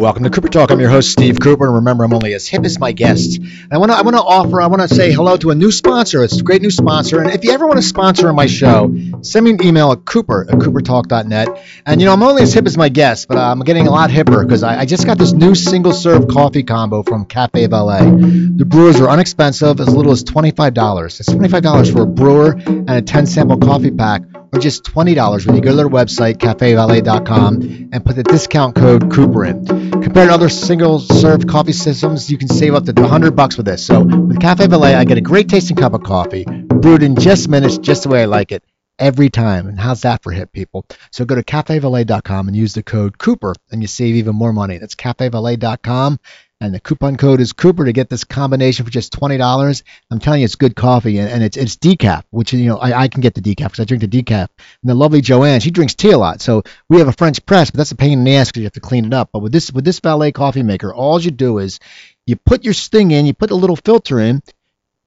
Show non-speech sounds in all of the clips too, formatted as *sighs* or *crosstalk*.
welcome to Cooper Talk. I'm your host, Steve Cooper, and remember, I'm only as hip as my guests. And I want to, I want to offer, I want to say hello to a new sponsor. It's a great new sponsor, and if you ever want to sponsor my show, send me an email at cooper at coopertalk.net. And you know, I'm only as hip as my guests, but uh, I'm getting a lot hipper because I, I just got this new single-serve coffee combo from Cafe Valet. The brewers are inexpensive, as little as $25. It's $25 for a brewer and a 10-sample coffee pack or just $20 when you go to their website, cafevalet.com, and put the discount code Cooper in. Compared to other single-serve coffee systems, you can save up to 100 bucks with this. So with Cafe Valet, I get a great tasting cup of coffee, brewed in just minutes, just the way I like it, every time. And how's that for hip people? So go to cafevalet.com and use the code Cooper, and you save even more money. That's cafevalet.com and the coupon code is Cooper to get this combination for just twenty dollars. I'm telling you, it's good coffee, and, and it's it's decaf, which you know I, I can get the decaf because I drink the decaf. And the lovely Joanne, she drinks tea a lot, so we have a French press, but that's a pain in the ass because you have to clean it up. But with this with this Valet coffee maker, all you do is you put your sting in, you put a little filter in,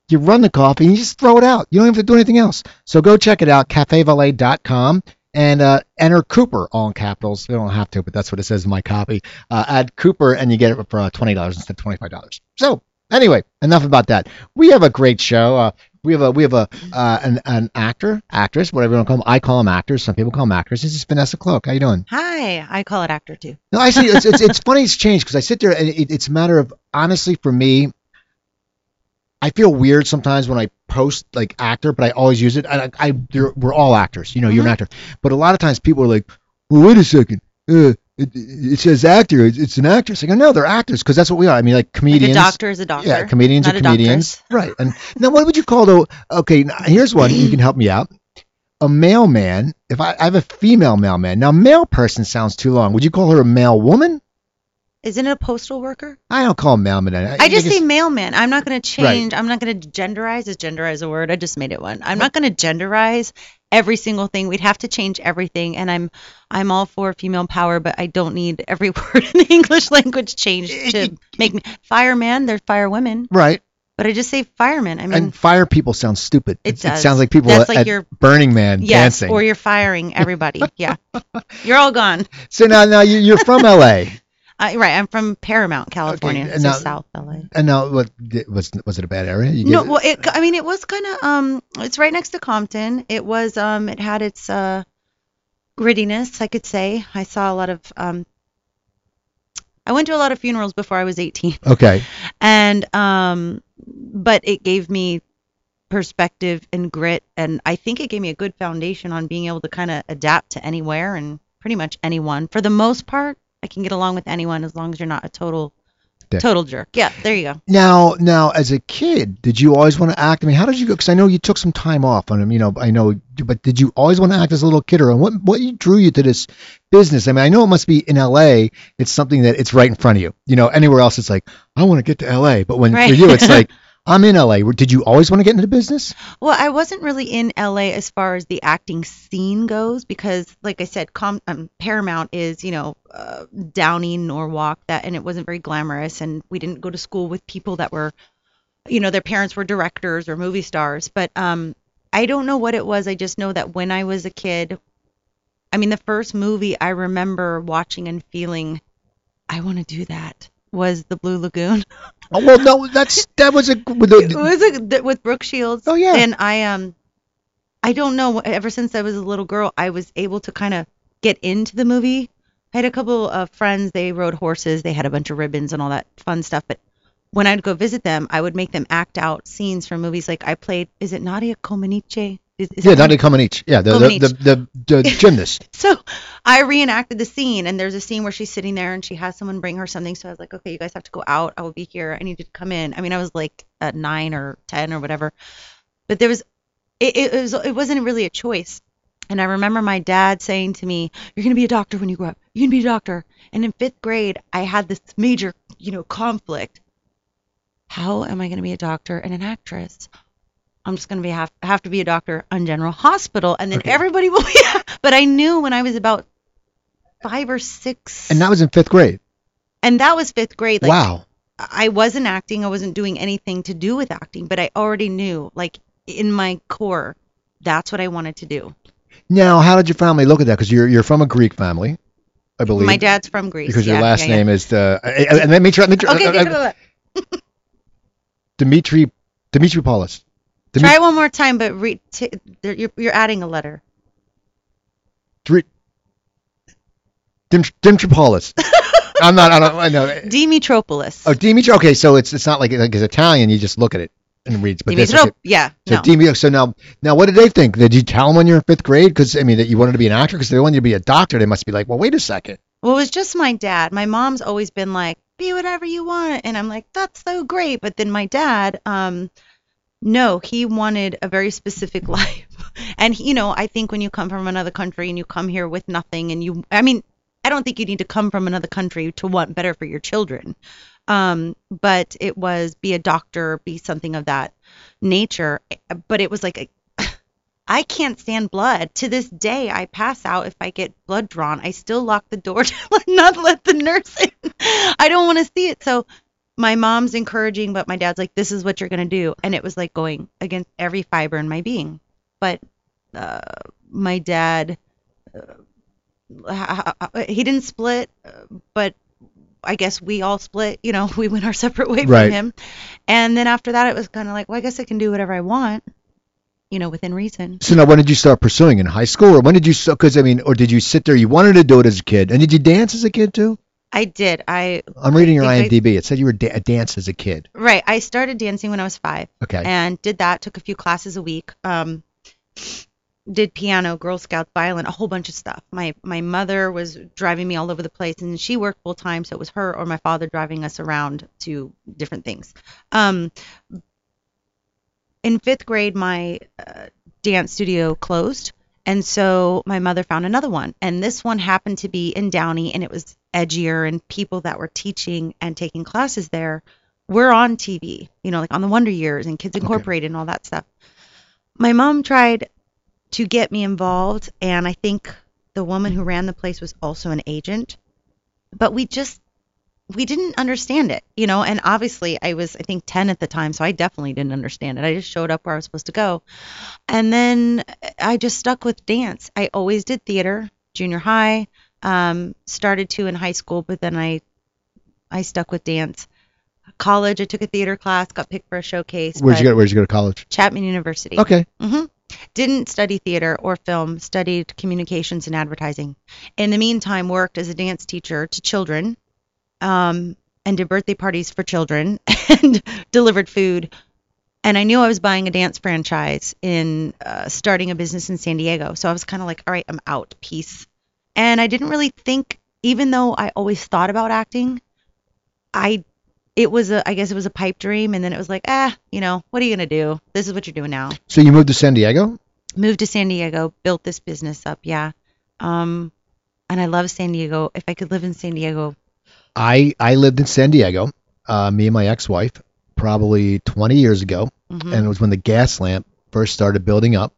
you run the coffee, and you just throw it out. You don't have to do anything else. So go check it out, cafevalet.com and uh, enter Cooper all in capitals. You don't have to, but that's what it says in my copy. Uh, add Cooper, and you get it for uh, twenty dollars instead of twenty five dollars. So anyway, enough about that. We have a great show. Uh, we have a we have a uh, an, an actor, actress, whatever you want to call them. I call them actors. Some people call them actors. This is Vanessa Cloke. How you doing? Hi, I call it actor too. No, I see. It's it's, it's funny. It's changed because I sit there and it, it's a matter of honestly for me. I feel weird sometimes when I post like actor, but I always use it. I, I we're all actors, you know. You're an actor, but a lot of times people are like, "Well, wait a second, uh, it, it says actor. It's, it's an actress." I go, "No, they're actors because that's what we are." I mean, like comedians. Like a doctor is a doctor. Yeah, comedians are comedians, right? And now, what would you call though? Okay, now, here's one. You can help me out. A mailman. If I, I have a female mailman. Now, male person sounds too long. Would you call her a male woman? Isn't it a postal worker? I don't call mailman. I, I just say mailman. I'm not going to change. I'm not going to genderize. Is genderize a word? I just made it one. I'm not going to genderize every single thing. We'd have to change everything. And I'm I'm all for female power, but I don't need every *laughs* word in the English language changed to make me fireman. They're fire women, right. but I just say fireman. I mean, and fire people sound stupid. It It does. sounds like people That's at, like you're- Burning Man yes, dancing. or you're firing everybody. *laughs* yeah, you're all gone. so now, now you, you're from LA, *laughs* Uh, right. I'm from Paramount, California. and so now- South LA. and now what was was it a bad area? You No, well, it. I mean, it was kind of. Um, it's right next to Compton. It was. Um, it had its uh, grittiness, I could say. I saw a lot of. Um, I went to a lot of funerals before I was 18, okay, *laughs* and um, but it gave me perspective and grit, and I think it gave me a good foundation on being able to kind of adapt to anywhere and pretty much anyone. For the most part, I can get along with anyone as long as you're not a total. Dick. Total jerk. Yeah, there you go. now now as a kid, did you always want to act? I mean, how did you go? Because I know you took some time off on You know, I know, but did you always want to act as a little kid, or what what drew you to this business? I mean, I know it must be in LA. It's something that it's right in front of you. You know, anywhere else, it's like I want to get to LA, but when for you, it's like *laughs* I'm in LA. Did you always want to get into business? Well, I wasn't really in LA as far as the acting scene goes because, like I said, Com- um, Paramount is, you know, uh, Downey, Norwalk, that, and it wasn't very glamorous. And we didn't go to school with people that were, you know, their parents were directors or movie stars. But um, I don't know what it was. I just know that when I was a kid, I mean, the first movie I remember watching and feeling, I want to do that, was The Blue Lagoon. Oh, well, no, that's that was a with *laughs* it was a, th- with Brooke Shields. Oh, yeah. And I um, I don't know. Ever since I was a little girl, I was able to kind of get into the movie. I had a couple of friends. They rode horses. They had a bunch of ribbons and all that fun stuff. But when I'd go visit them, I would make them act out scenes from movies. Like I played. Is it Nadia Comaneci? Is, is yeah, Nadia Comaneci. Yeah, the the, Comaneci. the, the, the *laughs* gymnast. so I reenacted the scene, and there's a scene where she's sitting there and she has someone bring her something. So I was like, okay, you guys have to go out. I will be here. I need you to come in. I mean, I was like at nine or ten or whatever, but there was, it, it was, it wasn't really a choice. And I remember my dad saying to me, "You're gonna be a doctor when you grow up. You're gonna be a doctor." And in fifth grade, I had this major, you know, conflict. How am I gonna be a doctor and an actress? I'm just gonna be have have to be a doctor on General Hospital, and then Okay. everybody *laughs* will be. but I knew when I was about five or six, And that was in fifth grade. and that was fifth grade. Like, wow. I wasn't acting. I wasn't doing anything to do with acting, but I already knew, like in my core, that's what I wanted to do. Now, how did your family look at that? Because you're you're from a Greek family. I believe. My dad's from Greece. because your yeah, last yeah, yeah. name is the. And and let me try. Let me try Okay, uh, uh. *laughs* Dimitri Dimitri Paulus. Try one more time, but re- t- you're, you're adding a letter. Dri- Dim-. *laughs* I'm not. I don't. I know. Dimitropoulos. Oh, Dimitri. Okay, so it's it's not like like it's Italian. You just look at it and reads. But this, okay. yeah, So no. Dimitri. So now, now, what did they think? Did you tell them when you were in fifth grade? Because I mean, that you wanted to be an actor. Because they wanted you to be a doctor. They must be like, well, wait a second. Well, it was just my dad. My mom's always been like, be whatever you want. And I'm like, that's so great. But then my dad, um, no, he wanted a very specific *laughs* life. and, you know, I think when you come from another country and you come here with nothing and you, I mean, I don't think you need to come from another country to want better for your children. Um, but it was be a doctor, be something of that nature. But it was like, a, I can't stand blood. To this day, I pass out if I get blood drawn. I still lock the door *laughs* to not let the nurse in. I don't want to see it. So my mom's encouraging, but my dad's like, this is what you're going to do. And it was like going against every fiber in my being. But uh, my dad, uh, he didn't split, uh, but I guess we all split. You know, *laughs* we went our separate way Right. from him. And then after that, it was kind of like, well, I guess I can do whatever I want, you know, within reason. So now, when did you start pursuing in high school, or when did you? Because I mean, or did you sit there? You wanted to do it as a kid, and did you dance as a kid too? I did. I I'm reading your think I- IMDb. It said you were da- a dance as a kid. right. I started dancing when I was five, Okay. and did that. Took a few classes a week. Um, did piano, Girl Scouts, violin, a whole bunch of stuff. My my mother was driving me all over the place, and she worked full time, so it was her or my father driving us around to different things. Um, in fifth grade, my uh, dance studio closed, and so my mother found another one, and this one happened to be in Downey, and it was edgier, and people that were teaching and taking classes there were on TV, you know, like on the Wonder Years and Kids Incorporated and all that stuff. My mom tried to get me involved, and I think the woman who ran the place was also an agent, but we just we didn't understand it, you know, and obviously I was I think 10 at the time, so I definitely didn't understand it. I just showed up where I was supposed to go. And then I just stuck with dance. I always did theater, junior high, um, started to in high school, but then I I stuck with dance. College, I took a theater class, got picked for a showcase. Where'd you go? Where'd you go to college? Chapman University. Okay. hmm Didn't study theater or film, studied communications and advertising. In the meantime, worked as a dance teacher to children um, and did birthday parties for children *laughs* and delivered food. And I knew I was buying a dance franchise in uh, starting a business in San Diego. So I was kind of like, all right, I'm out. Peace. And I didn't really think, even though I always thought about acting, I it was a I guess it was a pipe dream and then it was like, ah, you know, what are you gonna do? This is what you're doing now So you moved to San Diego? moved to San Diego, built this business up, yeah. Um, and I love San Diego. If I could live in San Diego, I I lived in San Diego. Uh, me and my ex-wife, probably 20 years ago, mhm. and it was when the Gaslamp first started building up.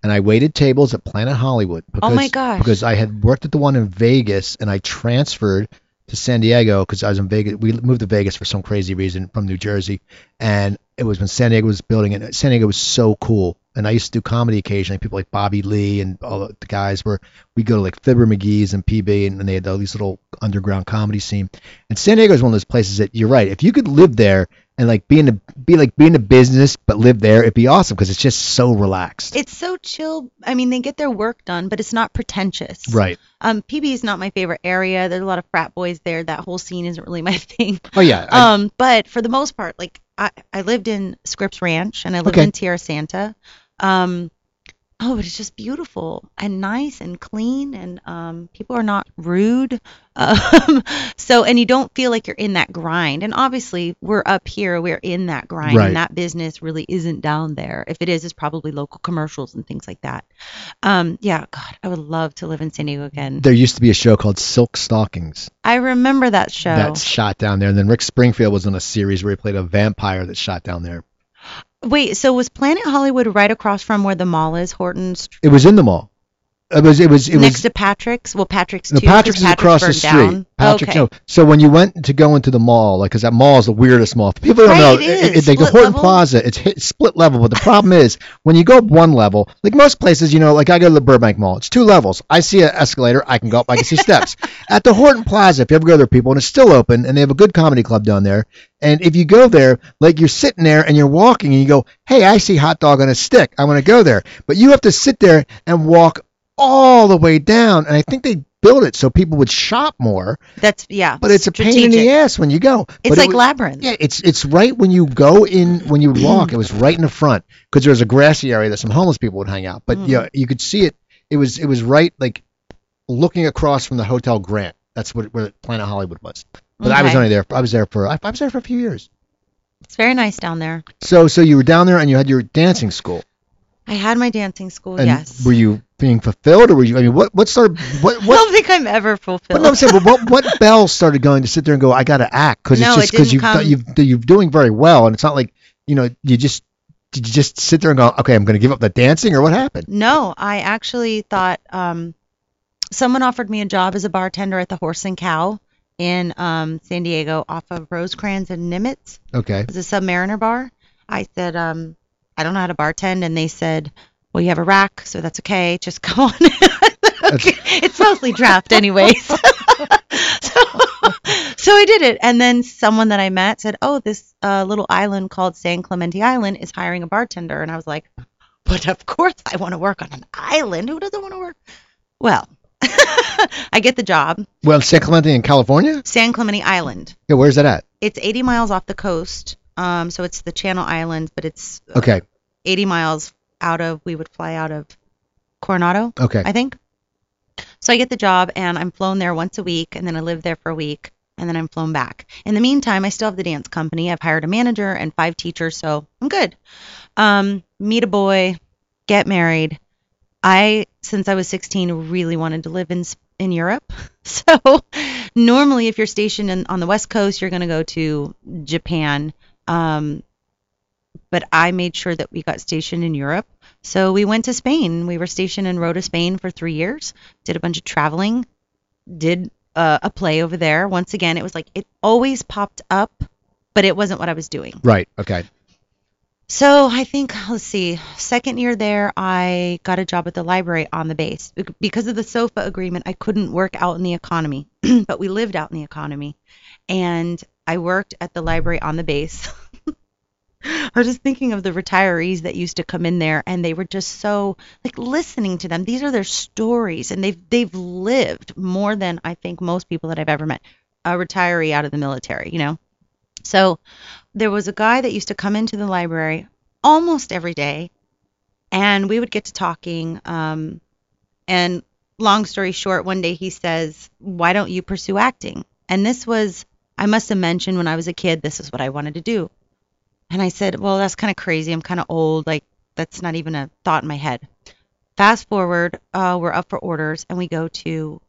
And I waited tables at Planet Hollywood because, Oh my gosh. because I had worked at the one in Vegas and I transferred to San Diego because I was in Vegas. We moved to Vegas for some crazy reason from New Jersey, and it was when San Diego was building it. San Diego was so cool, and I used to do comedy occasionally. People like Bobby Lee and all the guys were we go to like Fibber McGee's and PB, and, and they had all these little underground comedy scene. And San Diego is one of those places that you're right. If you could live there and like be in a be like be in a business but live there, it'd be awesome because it's just so relaxed. it's so chill. I mean, they get their work done, but it's not pretentious. right. Um, PB is not my favorite area. There's a lot of frat boys there. That whole scene isn't really my *laughs* thing. Oh yeah. I- Um, but for the most part, like I, I lived in Scripps Ranch and I lived Okay. in Tierrasanta. Um, oh, but it's just beautiful and nice and clean, and um, people are not rude. *laughs* Um, so, and you don't feel like you're in that grind. And obviously, we're up here, we're in that grind, Right. and that business really isn't down there. If it is, it's probably local commercials and things like that. Um, yeah, God, I would love to live in San Diego again. there used to be a show called Silk Stockings I remember that show. that's shot down there, and then Rick Springfield was on a series where he played a vampire that shot down there. Wait, so was Planet Hollywood right across from where the mall is, Horton's? It was in the mall. It was it was it Next was to Patrick's. Well, Patrick's no, too. Patrick's is across the street. down. Patrick's okay. no. So when you went to go into the mall, like, cause that mall is the weirdest mall. People don't Right, know. it is. like the Horton level. Plaza, it's hit, split level. But the problem is when you go up one level, like most places, you know, like I go to the Burbank Mall, it's two levels. I see an escalator, I can go up, I can see steps. *laughs* At the Horton Plaza, if you ever go there, people, and it's still open, and they have a good comedy club down there. And if you go there, like you're sitting there and you're walking, and you go, "Hey, I see hot dog on a stick. I want to go there." But you have to sit there and walk all the way down. And I think they built it so people would shop more. That's yeah. But it's a pain in the ass when you go. It's But it like wa- labyrinth. yeah, it's it's right when you go in when you walk. It was right in the front because there was a grassy area that some homeless people would hang out. But Mhm. yeah, you could see it. It was it was right like looking across from the Hotel Grant. That's what where Planet Hollywood was. But I was only there. I was there for I, I was there for a few years. It's very nice down there. So so you were down there and you had your dancing school. I had my dancing school. And yes. were you being fulfilled or were you? I mean, what what started what I what? don't think I'm ever fulfilled. But no, I'm saying, what what *laughs* bell started going to sit there and go? I got to act because No, it's just because didn't you've you've you're doing very well, and it's not like you know you just did you just sit there and go, okay, I'm going to give up the dancing, or what happened? No, I actually thought um, someone offered me a job as a bartender at the Horse and Cow in um, San Diego off of Rosecrans and Nimitz. Okay, It was a Submariner bar. I said, um, I don't know how to bartend. And they said, well, you have a rack, so that's okay. Just *laughs* go on. okay. It's mostly draft anyways. *laughs* so, so I did it. And then someone that I met said, oh, this uh, little island called San Clemente Island is hiring a bartender. And I was like, but of course I want to work on an island. Who doesn't want to work? Well, *laughs* I get the job. well, San Clemente in California. San Clemente Island. Yeah, where's that at? It's 80 miles off the coast. Um, so it's the Channel Islands, but it's uh, Okay, 80 miles out of, we would fly out of Coronado, okay, I think. So I get the job and I'm flown there once a week and then I live there for a week and then I'm flown back. In the meantime, I still have the dance company. I've hired a manager and five teachers, so I'm good. Um, meet a boy, get married. I, since I was 16, really wanted to live in in Europe. *laughs* So normally, if you're stationed in, on the West Coast, you're going to go to Japan. Um, but I made sure that we got stationed in Europe. So we went to Spain. We were stationed in Rota, Spain for three years. Did a bunch of traveling. Did uh, a play over there. Once again, it was like it always popped up, but it wasn't what I was doing. right, okay, So I think let's see, second year there, I got a job at the library on the base because of the SOFA agreement. I couldn't work out in the economy, *clears throat* but we lived out in the economy, and I worked at the library on the base. *laughs* *laughs* I was just thinking of the retirees that used to come in there, and they were just so like listening to them. These are their stories, and they've they've lived more than I think most people that I've ever met. A retiree out of the military, you know. So there was a guy that used to come into the library almost every day, and we would get to talking. Um, and long story short, one day he says, "Why don't you pursue acting?" And this was, I must have mentioned when I was a kid, this is what I wanted to do. And I said, "Well, that's kind of crazy. I'm kind of old. Like that's not even a thought in my head." Fast forward, uh, we're up for orders, and we go to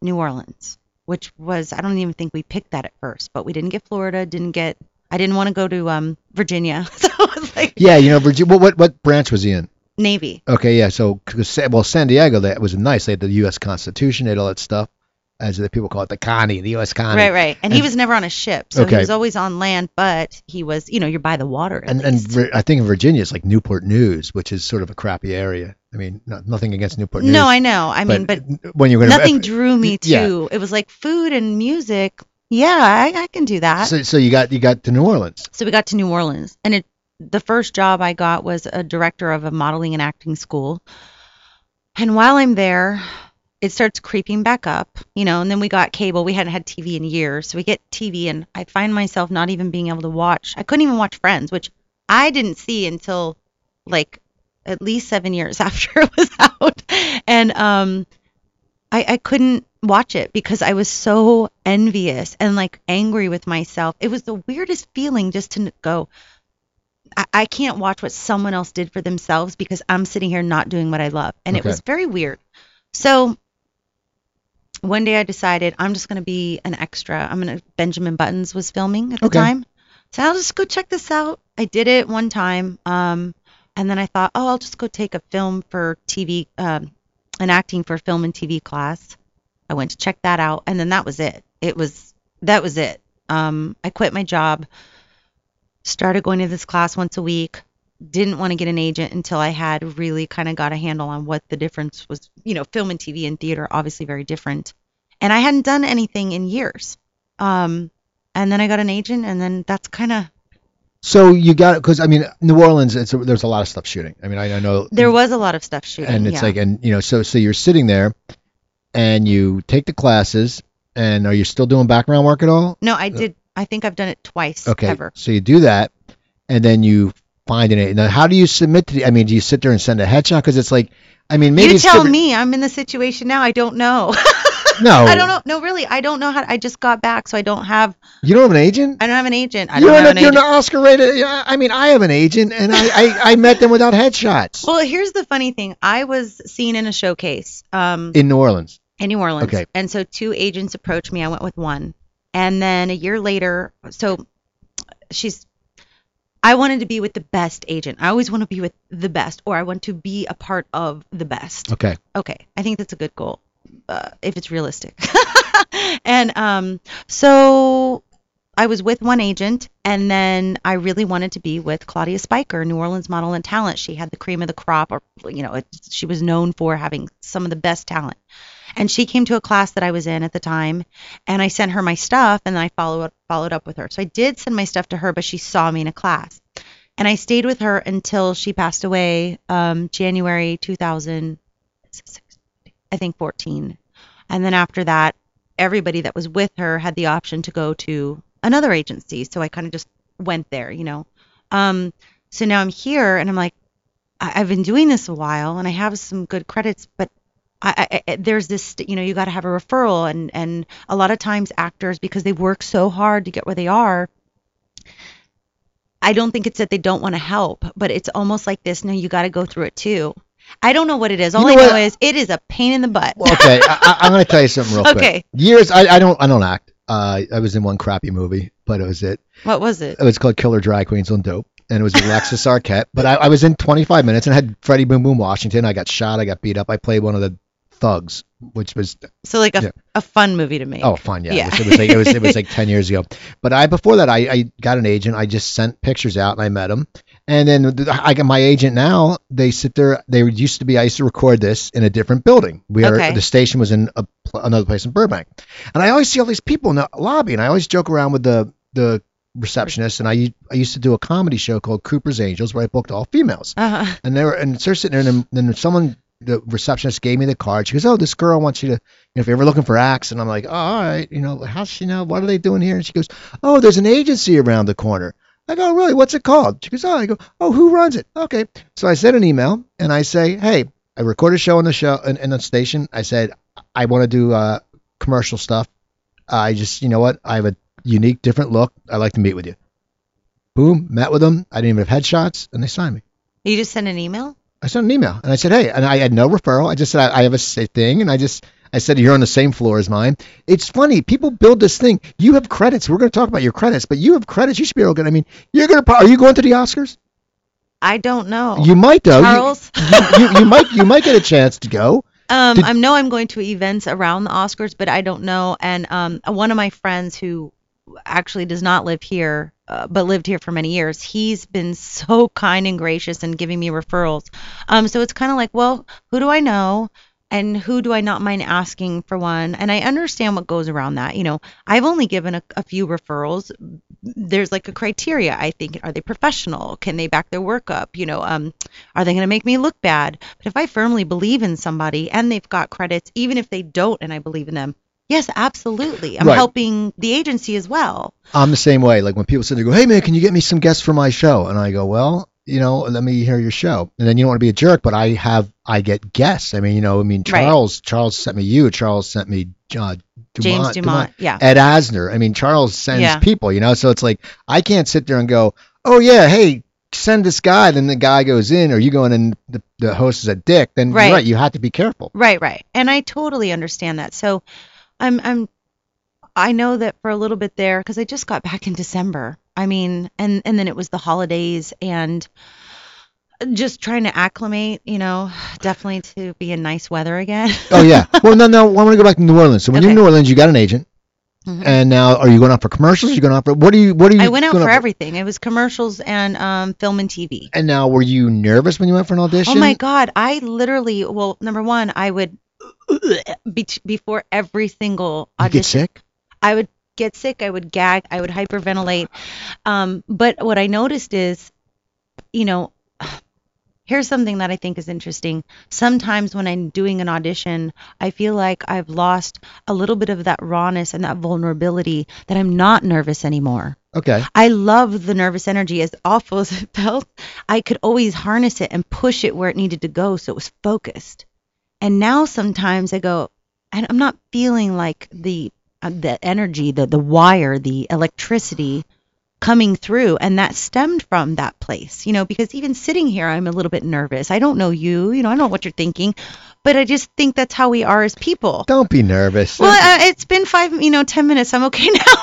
New Orleans, which was I don't even think we picked that at first, but we didn't get Florida, didn't get I didn't want to go to um Virginia, *laughs* so it was like yeah. You know, Virginia. What what, what branch was he in? Navy. Okay, yeah. So, well, San Diego, that was nice. They had the U.S. Constitution, they had all that stuff, as the people call it, the Connie, the U.S. Connie. Right, right. And, he was never on a ship, so Okay. he was always on land, but he was, you know, you're by the water. At And and least. Vir- I think in Virginia it's like Newport News, which is sort of a crappy area. I mean, not, nothing against Newport News. no, I know. I mean, but when you're going nothing drew me to. yeah. It was like food and music. Yeah, I, I can do that. So, so you got you got to New Orleans. So we got to New Orleans, and it the first job I got was a director of a modeling and acting school. And while I'm there, it starts creeping back up, you know. And then we got cable. We hadn't had TV in years, so we get TV, and I find myself not even being able to watch. I couldn't even watch Friends, which I didn't see until like at least seven years *laughs* after it was out, and um, I I couldn't watch it because I was so envious and like angry with myself. It was the weirdest feeling just to go. I, I can't watch what someone else did for themselves because I'm sitting here not doing what I love, and it was very weird. So one day I decided I'm just going to be an extra. I'm going to Benjamin Buttons was filming at the Okay. time. So I'll just go check this out. I did it one time. Um, and then I thought, oh, I'll just go take a film for TV, um, an acting for film and TV class. I went to check that out, and then that was it. It was that was it. Um, I quit my job, started going to this class once a week. Didn't want to get an agent until I had really kind of got a handle on what the difference was. You know, film and TV and theater obviously very different, and I hadn't done anything in years. Um, and then I got an agent, and then that's kind of So you got it because I mean New Orleans, it's there's a lot of stuff shooting. I mean I, I know there was a lot of stuff shooting. and it's yeah. like and you know so so you're sitting there, and you take the classes, and are you still doing background work at all? no, I did. I think I've done it twice Okay, ever. so you do that, and then you find it. Now how do you submit to? The, I mean, do you sit there and send a headshot? Because it's like, I mean, maybe you tell different- me. I'm in the situation now. I don't know. *laughs* No, I don't know. No, really, I don't know how. I just got back, so I don't have. You don't have an agent. I don't have an agent. I you're don't have an, an you're agent. an Oscar rated. I mean, I have an agent, and I, I, I met them without headshots Well, here's the funny thing. I was seen in a showcase um, in New Orleans. in New Orleans, Okay. and so two agents approached me. I went with one, and then a year later, so she's. I wanted to be with the best agent. I always want to be with the best, or I want to be a part of the best. Okay. Okay, I think that's a good goal, uh, if it's realistic. *laughs* and um, so I was with one agent, and then I really wanted to be with Claudia Spiker, New Orleans model and talent. She had the cream of the crop, or you know, it, she was known for having some of the best talent. And she came to a class that I was in at the time, and I sent her my stuff, and I followed up, followed up with her. So I did send my stuff to her, but she saw me in a class, and I stayed with her until she passed away, um, January 2000. I think 14. And then after that, everybody that was with her had the option to go to another agency. So I kind of just went there, you know. Um, so now I'm here and I'm like, I- I've been doing this a while and I have some good credits, but I, I, there's this, you know, you got to have a referral and and a lot of times actors because they work so hard to get where they are. I don't think it's that they don't want to help, but it's almost like this. No, you got to go through it too. I don't know what it is. All know I know what? is it is a pain in the butt. Well, okay, I, I'm going to tell you something real quick. *laughs* Okay. Years, I, I don't, I don't act. Uh, I was in one crappy movie, but it was it. what was it? It was called Killer Drag Queens on Dope, and it was Alexis Arquette. But I, I was in 25 minutes and I had Freddie Boom Boom Washington. I got shot. I got beat up. I played one of the thugs, which was So like a, Yeah. a fun movie to make. Oh, fun, yeah. Yeah. It, was, it was like it was it was like *laughs* ten years ago. But I before that I, I got an agent. I just sent pictures out and I met him. And then I got my agent now. They sit there. They used to be. I used to record this in a different building. We are Okay. the station was in a, another place in Burbank. And I always see all these people in the lobby, and I always joke around with the the receptionist. And I I used to do a comedy show called Cooper's Angels where I booked all females. Uh-huh. And they were, and they're sitting there, and then, then someone, the receptionist gave me the card. She goes, "Oh, this girl wants you to, you know, if you're ever looking for acts." And I'm like, oh, "All right, you know, how's she know? What are they doing here?" And she goes, "Oh, there's an agency around the corner." I go, "Really? What's it called?" She goes, "Oh." I go, "Oh, who runs it?" Okay. So I send an email and I say, "Hey, I record a show on the show in, in the station. I said I want to do uh, commercial stuff. I just, you know what? I have a unique, different look. I'd like to meet with you." Boom, met with them. I didn't even have headshots, and they signed me. You just sent an email? I sent an email and I said, hey, and I had no referral. I just said I, I have a thing, and I just I said you're on the same floor as mine. It's funny. People build this thing. You have credits. We're going to talk about your credits, but you have credits. You should be able to. get- I mean, you're going to. Are you going to the Oscars? I don't know. You might though. You- Charles? *laughs* You, you, you might you might get a chance to go. Um, Did- I know I'm going to events around the Oscars, but I don't know. And um, one of my friends who actually does not live here, uh, but lived here for many years, he's been so *laughs* kind and gracious and giving me referrals. Um, so it's kind of like, well, who do I know? And who do I not mind asking for one? And I understand what goes around that. You know, I've only given a, a few referrals. There's like a criteria. I think, are they professional? Can they back their work up? You know, um, are they going to make me look bad? But if I firmly believe in somebody and they've got credits, even if they don't and I believe in them, yes, absolutely. I'm Right. helping the agency as well. I'm the same way. Like when people sit there, go, "Hey man, can you get me some guests for my show?" And I go, "Well, you know, let me hear your show." And then you don't want to be a jerk, but I have I get guests. I mean, you know, I mean, Right. Charles Charles sent me you. Charles sent me uh, DuMont, James DuMont. Yeah. Ed Asner. I mean, Charles sends Yeah. people, you know. So it's like I can't sit there and go, "Oh yeah, hey." Send this guy, then the guy goes in, or you go in and the, the host is a dick. Then you're Right. right, you have to be careful. Right, right. And I totally understand that. So I'm I'm I know that for a little bit there because I just got back in December. I mean, and and then it was the holidays and just trying to acclimate, you know, definitely to be in nice weather again. Oh yeah. *laughs* Well, no, no. I want to go back to New Orleans. So when you're in New Orleans, you got an agent, Mhm. and now are you going out for commercials? Are you going out for what are you? What are you? I went out going for everything. It was commercials and um, film and TV. And now, were you nervous when you went for an audition? Oh my God. I literally, well, number one, I would, before every single You audition, get sick? I would get sick, I would gag, I would hyperventilate. Um, but what I noticed is, you know, here's something that I think is interesting. Sometimes when I'm doing an audition, I feel like I've lost a little bit of that rawness and that vulnerability that I'm not nervous anymore. Okay. I love the nervous energy. As awful as it felt, I could always harness it and push it where it needed to go so it was focused. And now sometimes I go, and I'm not feeling like the uh, the energy, the the wire, the electricity coming through, and that stemmed from that place, you know. Because even sitting here, I'm a little bit nervous. I don't know you, you know, I don't know what you're thinking, but I just think that's how we are as people. Don't be nervous. Well, uh, it's been five, you know, ten minutes. I'm okay *laughs* now.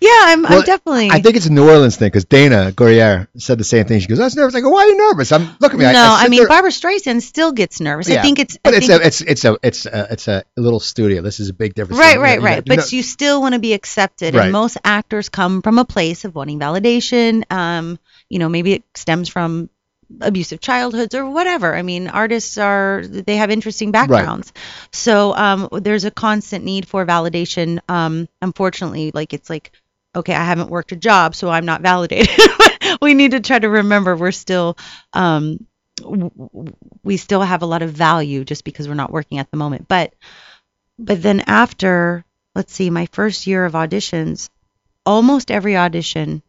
yeah, I'm, Well, I'm definitely. I think it's a New Orleans thing because Dana Gourrier said the same thing. She goes, "I was nervous." I go, "Why are you nervous?" I'm look at me. no, I, I, sit mean there- Barbra Streisand still gets nervous. Yeah, I think it's. but I it's think, a, it's it's a it's a, it's a little studio. This is a big difference. right, You right, know, right. you But know- you still want to be accepted, Right. and most actors come from a place of wanting validation. Um, you know, maybe it stems from abusive childhoods or whatever. I mean, artists are they have interesting backgrounds, so um, there's a constant need for validation. Um, unfortunately, like it's like. Okay, I haven't worked a job, so I'm not validated. *laughs* we need to try to remember we're still um, w- we still have a lot of value just because we're not working at the moment. But but then after, let's see, my first year of auditions, almost every audition,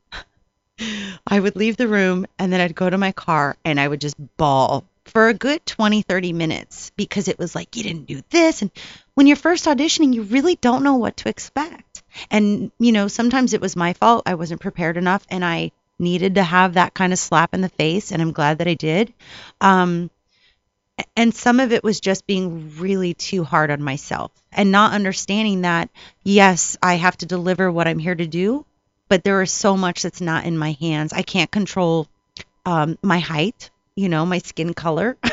I would leave the room and then I'd go to my car and I would just bawl for a good 20, 30 minutes because it was like, you didn't do this. And when you're first auditioning, you really don't know what to expect. And, you know, sometimes it was my fault. I wasn't prepared enough and I needed to have that kind of slap in the face. And I'm glad that I did. Um, and some of it was just being really too hard on myself and not understanding that yes i have to deliver what i'm here to do but there is so much that's not in my hands. I can't control um, my height you know my skin color. *laughs*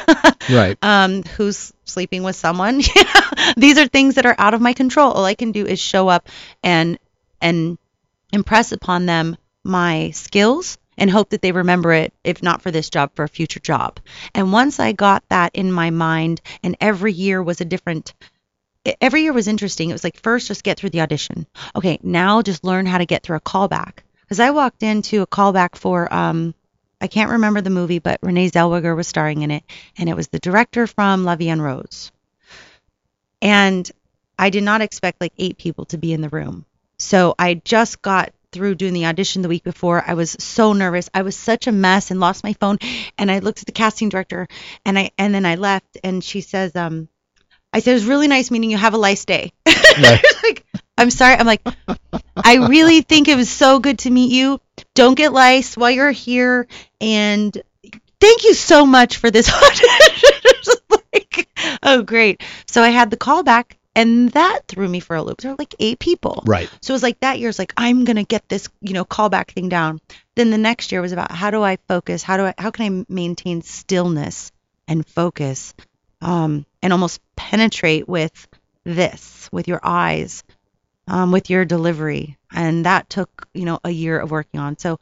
Right. um, who's sleeping with someone? *laughs* These are things that are out of my control. All i can do is show up and and impress upon them my skills and hope that they remember it if not for this job for a future job. And once i got that in my mind and every year was a different every year was interesting it was like first just get through the audition okay now just learn how to get through a callback because i walked into a callback for um I can't remember the movie, but Renee Zellweger was starring in it, and it was the director from Vie en Rose. And I did not expect like eight people to be in the room. So I just got through doing the audition the week before. I was so nervous. I was such a mess and lost my phone. And I looked at the casting director and I and then I left and she says, um, I said, it was really nice meeting you. Have a nice day. *laughs* Right. like, I'm sorry. I'm like, I really think it was so good to meet you. Don't get lice while you're here. And thank you so much for this. *laughs* *laughs* Like, oh, great. So I had the call back, and that threw me for a loop. There were like eight people. Right. So it was like that year's like, I'm going to get this, you know, callback thing down. Then the next year was about how do I focus? How do I, how can I maintain stillness and focus um, and almost penetrate with this, with your eyes, um, with your delivery. And that took, you know, a year of working on. So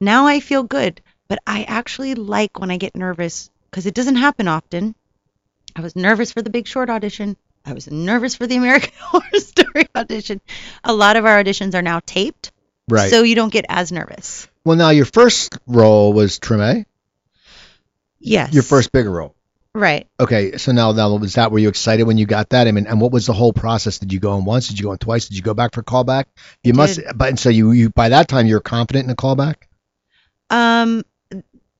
now I feel good, but I actually like when I get nervous because it doesn't happen often. I was nervous for the Big Short audition. I was nervous for the American *laughs* Horror Story audition. A lot of our auditions are now taped, Right. so you don't get as nervous. well, now your first role was Treme. Yes. Your first bigger role. Right. Okay, so now, now was that were you excited when you got that? I mean, and what was the whole process? Did you go in once? Did you go in twice? Did you go back for a callback? You I must, did. but and so you you by that time you're confident in a callback. Um,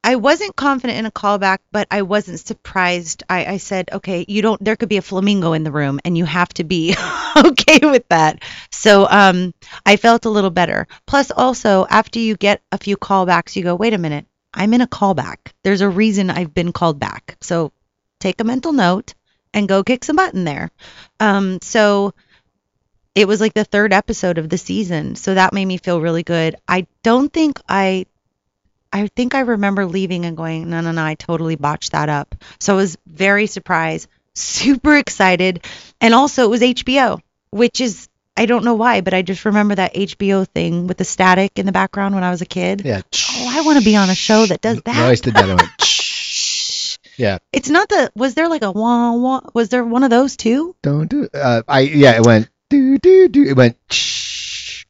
I wasn't confident in a callback, but I wasn't surprised. I, I said, okay, you don't. There could be a flamingo in the room, and you have to be *laughs* okay with that. So, um, I felt a little better. Plus, also after you get a few callbacks, you go, wait a minute, I'm in a callback. There's a reason I've been called back. So, take a mental note and go kick some butt in there. Um, so it was like the third episode of the season, so that made me feel really good. I don't think I I think I remember leaving and going, no, no, no, I totally botched that up. So I was very surprised, super excited, and also it was HBO, which is I don't know why, but I just remember that HBO thing with the static in the background when I was a kid. Yeah. Oh, I want to be on a show that does that. I always did that. I went, *laughs* yeah. It's not the. Was there like a wah wah? Was there one of those too? Don't do. Uh, I yeah. It went do do do. It went. Shh.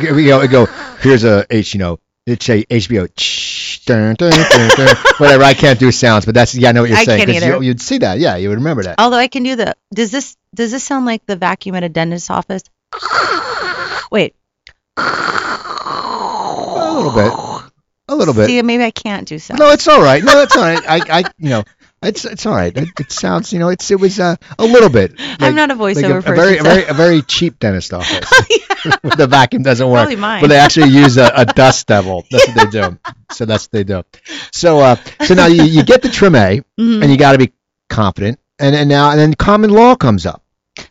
You know, it go. Here's a H. You know, it's a HBO. Dun, dun, dun, dun. Whatever. I can't do sounds, but that's yeah. I know what you're I saying. can't either. You, you'd see that. Yeah, you would remember that. Although I can do the. Does this does this sound like the vacuum at a dentist's office? Wait. A little bit. A little bit. See, maybe I can't do sound. No, it's all right. No, it's all right. I, I, *laughs* you know, it's it's all right. It, it sounds, you know, it's it was uh, a little bit. I'm not a like voiceover a, a person. very, a very, a very cheap dentist office. *laughs* *laughs* the vacuum doesn't work. Probably mine. But they actually use a, a dust devil. That's what they do. So that's what they do. So uh, so now you, you get the Treme, Mhm. and you got to be confident. And and now and then common law comes up.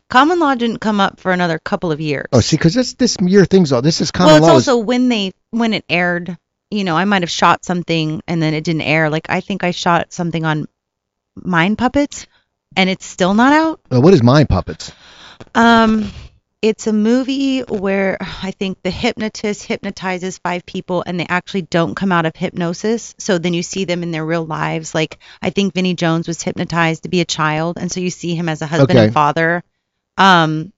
Common law didn't come up for another couple of years. Oh, see, because this this year things all this is common law. well, it's law. is- also when they when it aired. You know, I might have shot something and then it didn't air. Like I think I shot something on Mind Puppets, and it's still not out. uh, what is mind puppets? Um, it's a movie where I think the hypnotist hypnotizes five people and they actually don't come out of hypnosis. So then you see them in their real lives. Like I think Vinnie Jones was hypnotized to be a child, and so you see him as a husband Okay. and father. Um,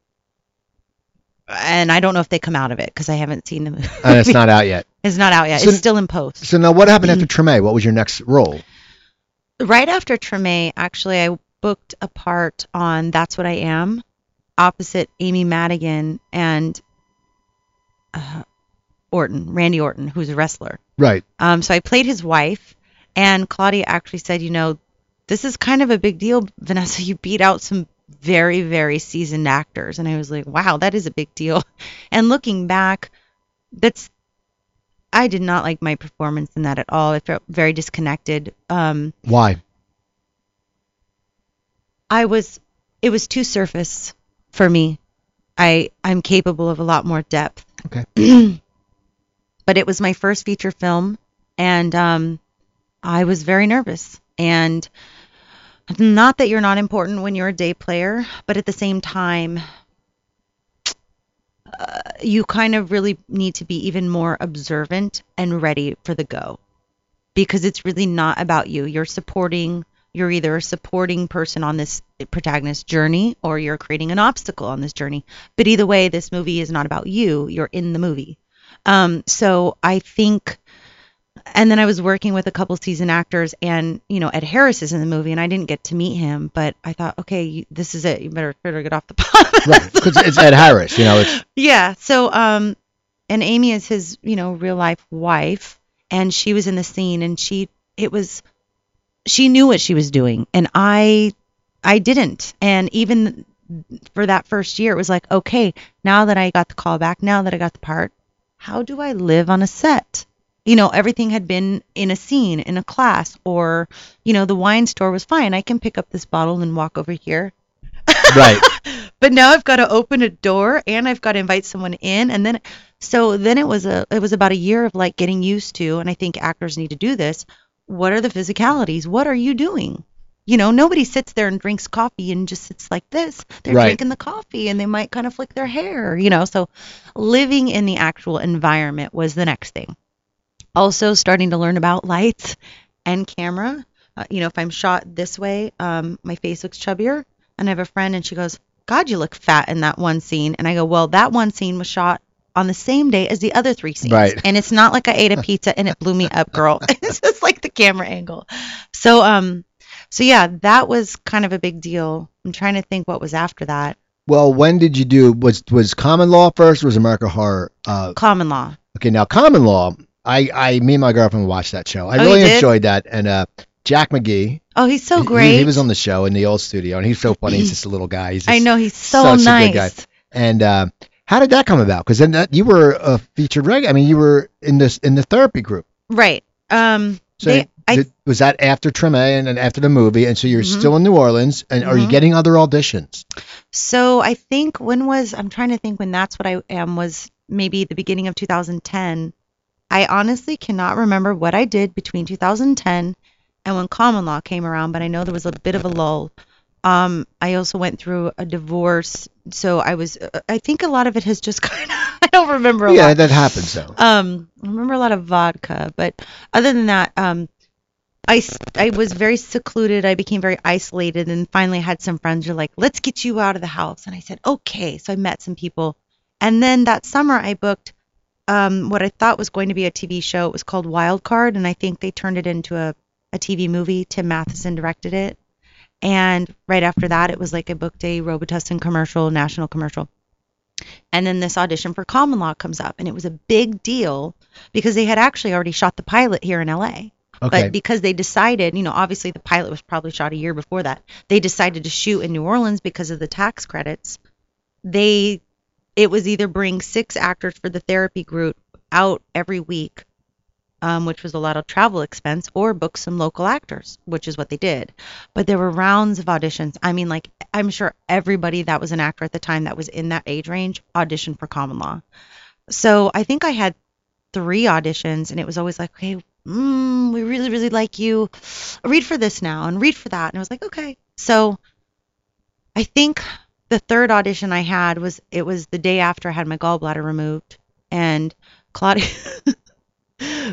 and I don't know if they come out of it because I haven't seen the movie. And it's not out yet. It's not out yet. So- it's still in post. So now what happened after Treme? What was your next role? right after Treme, actually, I booked a part on That's What I Am, opposite Amy Madigan and uh, Orton, Randy Orton, who's a wrestler. Right. Um, so I played his wife, and Claudia actually said, you know, this is kind of a big deal, Vanessa. You beat out some very, very seasoned actors. And I was like, wow, that is a big deal. *laughs* And looking back, that's, I did not like my performance in that at all. I felt very disconnected. Um, Why? I was it was too surface for me. I I'm capable of a lot more depth. Okay. *clears throat* but it was my first feature film and um I was very nervous and not that you're not important when you're a day player, but at the same time uh, you kind of really need to be even more observant and ready for the go because it's really not about you. You're supporting you're either a supporting person on this protagonist journey or you're creating an obstacle on this journey. But either way, this movie is not about you. You're in the movie. Um, so I think, and then I was working with a couple seasoned actors, and you know Ed Harris is in the movie, and I didn't get to meet him, but I thought, okay, you- this is it. You better better get off the *laughs* pot. Right. Because it's Ed Harris. You know, it's *laughs* Yeah. So, um, and Amy is his, you know, real life wife, and she was in the scene, and she, it was, she knew what she was doing, and I, I didn't, and even for that first year, it was like, okay, now that I got the call back, now that I got the part, how do I live on a set? You know, everything had been in a scene, in a class, or, you know, the wine store was fine. I can pick up this bottle and walk over here *laughs* right. but now I've got to open a door and I've got to invite someone in and then so then it was a it was about a year of like getting used to and I think actors need to do this. What are the physicalities? What are you doing? You know, nobody sits there and drinks coffee and just sits like this. They're Right. drinking the coffee and they might kind of flick their hair, you know. So living in the actual environment was the next thing. Also starting to learn about lights and camera. Uh, you know, if I'm shot this way, um, my face looks chubbier. And I have a friend, and she goes, "God, you look fat in that one scene." And I go, "Well, that one scene was shot on the same day as the other three scenes, Right. and it's not like I ate a pizza and it blew me up, girl. *laughs* it's just like the camera angle." So, um, so yeah, that was kind of a big deal. I'm trying to think what was after that. Well, when did you do was was Common Law first? Or was America Horror? Uh, Common law. okay, now Common Law. I, I me and my girlfriend watched that show. I Oh, really enjoyed that. And uh, Jack McGee. Oh, he's so great. He, was on the show in the old studio, and he's so funny. He's just a little guy. He's just, I know he's so such a good nice. guy. And uh, how did that come about? Because then that, you were a featured reg. I mean, you were in this in the therapy group. Right. Um. So they, I did- was that after Treme and, and after the movie? And so you're Mhm. still in New Orleans, and are you Mhm. getting other auditions? So I think when was I'm trying to think when that's what I am was maybe the beginning of 2010 I honestly cannot remember what I did between 2010 and when common law came around, but I know there was a bit of a lull. Um, I also went through a divorce, so I was. uh, I think a lot of it has just *laughs* kind of. I don't remember a Yeah, lot. that happens though. Um, I remember a lot of vodka, but other than that, um, I, s- I was very secluded. I became very isolated, and finally had some friends who were like, "Let's get you out of the house." And I said, "Okay." So I met some people, and then that summer I booked um, what I thought was going to be a TV show. It was called Wild Card, and I think they turned it into a, a TV movie. Tim Matheson directed it, and right after that, it was like I booked a Robitussin commercial, national commercial. And then this audition for Common Law comes up, and it was a big deal because they had actually already shot the pilot here in LA. Okay. But because they decided, you know, obviously the pilot was probably shot a year before that. They decided to shoot in New Orleans because of the tax credits. They, it was either bring six actors for the therapy group out every week, um, which was a lot of travel expense, or book some local actors, which is what they did. But there were rounds of auditions. I mean, like I'm sure everybody that was an actor at the time that was in that age range auditioned for Common Law. So I think I had three auditions, and it was always like, okay, mm, we really, really like you. Read for this now and read for that. And I was like, okay. So I think the third audition I had was it was the day after I had my gallbladder removed, and Claudia. *laughs*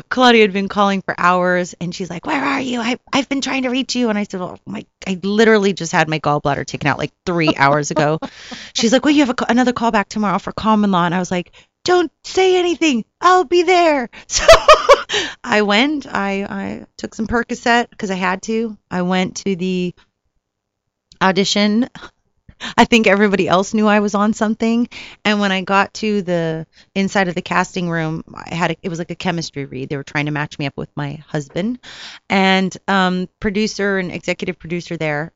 Claudia had been calling for hours and she's like, Where are you? I, I've been trying to reach you. And I said, Well, my, I literally just had my gallbladder taken out like three *laughs* hours ago. She's like, Well, you have a, another call back tomorrow for common law. And I was like, Don't say anything. I'll be there. *laughs* So I went. I, I took some Percocet because I had to. I went to the audition. I think everybody else knew I was on something. And when I got to the inside of the casting room, I had a, it was like a chemistry read. They were trying to match me up with my husband, and um, producer and executive producer there.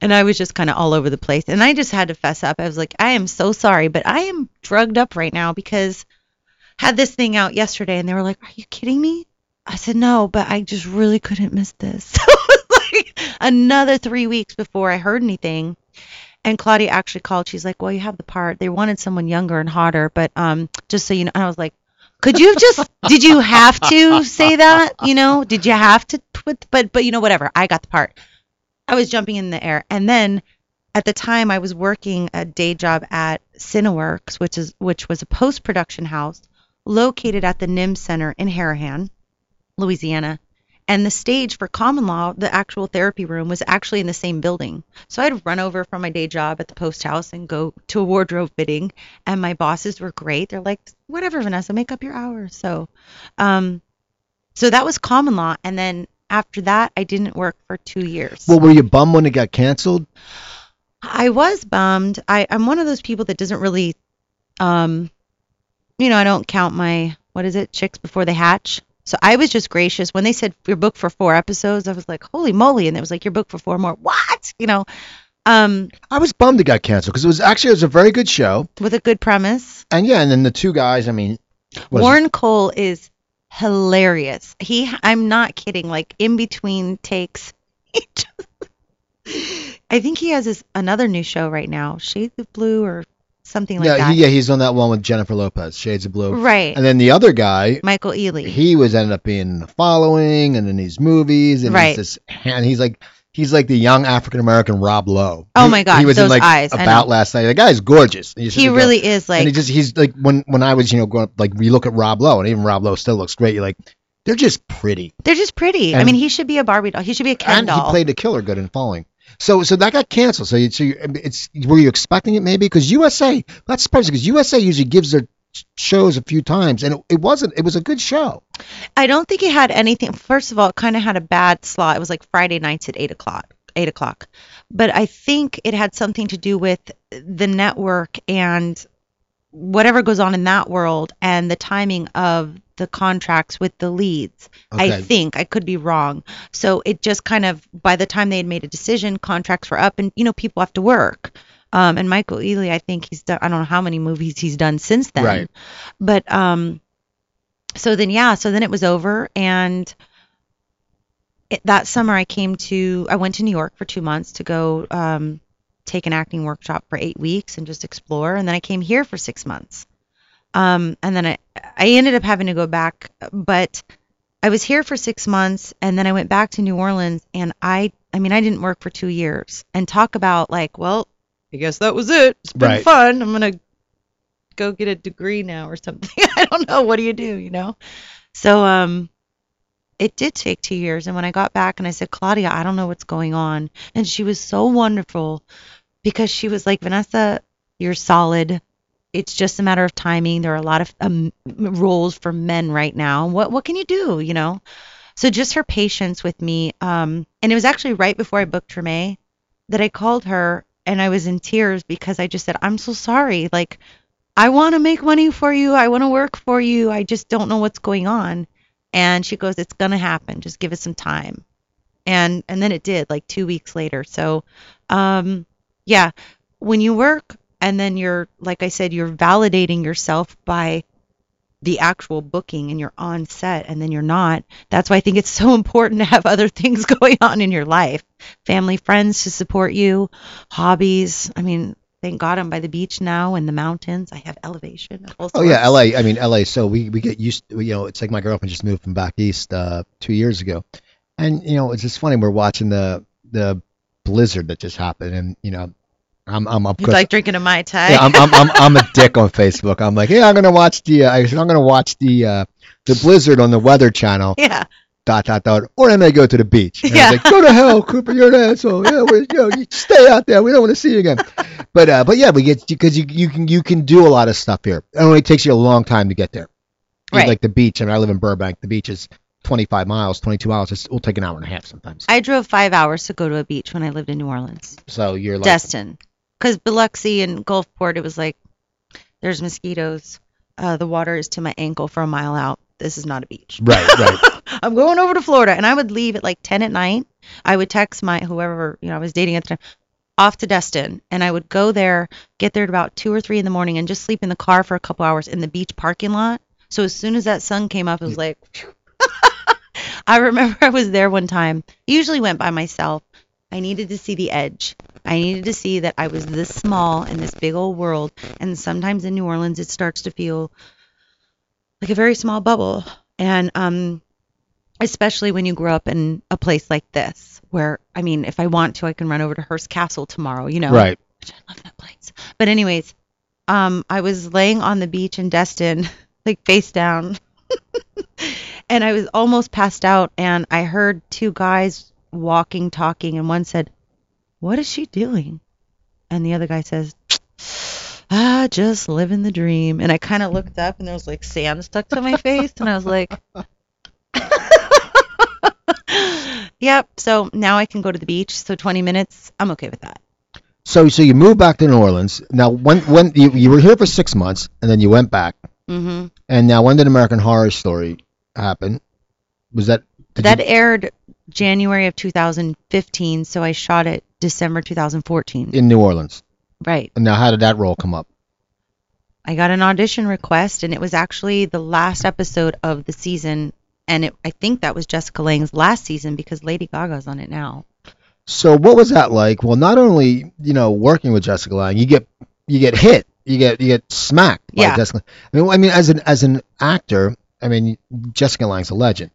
And I was just kind of all over the place. And I just had to fess up. I was like, I am so sorry, but I am drugged up right now because had this thing out yesterday and they were like, Are you kidding me? I said, No, but I just really couldn't miss this. *laughs* Another three weeks before I heard anything. And Claudia actually called. She's like, "Well, you have the part. They wanted someone younger and hotter, but um, just so you know." And I was like, "Could you just? did you have to say that? You know? Did you have to put? But but you know whatever. I got the part. I was jumping in the air, and then at the time I was working a day job at Cineworks, which is which was a post production house located at the Nims Center in Harahan, Louisiana. And the stage for common law, the actual therapy room, was actually in the same building. So I'd run over from my day job at the post house and go to a wardrobe fitting. And my bosses were great. They're like, whatever, Vanessa, make up your hours. So, um, so that was common law. And then after that, I didn't work for two years. Well, were you bummed when it got canceled? I was bummed. I, I'm one of those people that doesn't really, um, you know, I don't count my, what is it, chicks before they hatch. So I was just gracious. When they said you're booked for four episodes, I was like, holy moly. And it was like, you're booked for four more. What? You know, um, I was bummed it got canceled because it was actually it was a very good show. with a good premise. And yeah, and then the two guys, I mean, was- Warren Kole is hilarious. He, I'm not kidding. Like in between takes, *laughs* he just, I think he has his another new show right now, Shades of Blue or something like yeah, that. he, yeah, he's on that one with Jennifer Lopez, Shades of Blue. Right. And then the other guy, Michael Ealy. he was ended up being in the following and in these movies and Right. he's this and he's like he's like the young African American Rob Lowe. Oh He- my God, he was in those like eyes, about last night. The guy's gorgeous. He's he really is like and he just he's like when when I was you know growing up like we look at Rob Lowe and even Rob Lowe still looks great. You're like they're just pretty. they're just pretty. I mean, he should be a Barbie doll. He should be a Ken and doll. he played the killer good in Falling. So so that got canceled. So, you, so you, it's were you expecting it maybe because USA that's surprising because USA usually gives their shows a few times and it, it wasn't it was a good show. I don't think it had anything. First of all, it kind of had a bad slot. It was like Friday nights at eight o'clock. Eight o'clock, but I think it had something to do with the network and whatever goes on in that world and the timing of the contracts with the leads. I think I could be wrong. So it just kind of by the time they had made a decision, contracts were up, and you know people have to work. Um, and Michael Ealy, I think he's done. I don't know how many movies he's done since then. Right. But um, so then yeah, so then it was over, and it, that summer I came to. I went to New York for two months to go um, take an acting workshop for eight weeks and just explore, and then I came here for six months. Um, and then I I ended up having to go back, but I was here for six months, and then I went back to New Orleans, and I I mean I didn't work for two years, and talk about like, well, I guess that was it. It's been Right. fun. I'm gonna go get a degree now or something. *laughs* I don't know. What do you do? You know. So um, it did take two years, and when I got back and I said, Claudia, I don't know what's going on, and she was so wonderful because she was like, Vanessa, you're solid. It's just a matter of timing. There are a lot of um, roles for men right now. What what can you do? You know. So just her patience with me, um, and it was actually right before I booked Treme that I called her and I was in tears because I just said, I'm so sorry. Like, I want to make money for you. I want to work for you. I just don't know what's going on. And she goes, It's gonna happen. Just give it some time. And and then it did, like two weeks later. So, um, yeah, when you work and then you're, like I said, you're validating yourself by the actual booking and you're on set and then you're not. That's why I think it's so *laughs* important to have other things *laughs* going on in your life. Family, friends to support you, hobbies. I mean, thank God I'm by the beach now and the mountains. I have elevation. Oh yeah. LA. I mean LA. So we, we get used. To, you know, it's like my girlfriend just moved from back east uh, two years ago, and you know it's just funny. We're watching the the blizzard that just happened, and you know, I'm I'm It's course. like drinking a Mai Tai. yeah, I'm, I'm I'm I'm a dick on *laughs* Facebook. I'm like, yeah, I'm gonna watch the uh, I'm gonna watch the uh, the blizzard on the Weather Channel. yeah. Dot dot dot. Or I may go to the beach. And Yeah. like, go to hell, Cooper. You're an asshole. Yeah, you, know, you stay out there. We don't want to see you again. But uh, but yeah, we get because you you can you can do a lot of stuff here. It only takes you a long time to get there. Right. Like the beach. I mean, I live in Burbank. The beach is 25 miles, 22 miles. It's, it'll take an hour and a half sometimes. I drove five hours to go to a beach when I lived in New Orleans. So you're like, Destin. Because Biloxi and Gulfport, it was like, there's mosquitoes. Uh, the water is to my ankle for a mile out. This is not a beach. right, right. *laughs* I'm going over to Florida. And I would leave at like 10 at night. I would text my whoever, you know, I was dating at the time, off to Destin. And I would go there, get there at about 2 or 3 in the morning, and just sleep in the car for a couple hours in the beach parking lot. So as soon as that sun came up, it was like. *laughs* I remember I was there one time. Usually went by myself. I needed to see the edge. I needed to see that I was this small in this big old world. And sometimes in New Orleans, it starts to feel like a very small bubble. And um, especially when you grow up in a place like this, where I mean, if I want to, I can run over to Hearst Castle tomorrow. You know, right. which I love that place. But anyways, um, I was laying on the beach in Destin, *laughs* like face down, *laughs* and I was almost passed out, and I heard two guys walking, talking, and one said, "What is she doing?" And the other guy says, "Ah, just living the dream." And I kind of looked up, and there was like sand stuck to my face, and I was like. *laughs* Yep. So now I can go to the beach. So 20 minutes, I'm okay with that. So so you moved back to New Orleans. Now when when you, you were here for six months and then you went back. hmm And now when did American Horror Story happen? Was that That you- aired January of 2015, so I shot it December 2014. in New Orleans? Right. Now how did that role come up? I got an audition request, and it was actually the last episode of the season, and it, I think that was Jessica Lange's last season because Lady Gaga's on it now. So what was that like? Well, not only you know working with Jessica Lange, you get you get hit, you get you get smacked by Yeah. Jessica. I mean, I mean as an as an actor, I mean Jessica Lange's a legend.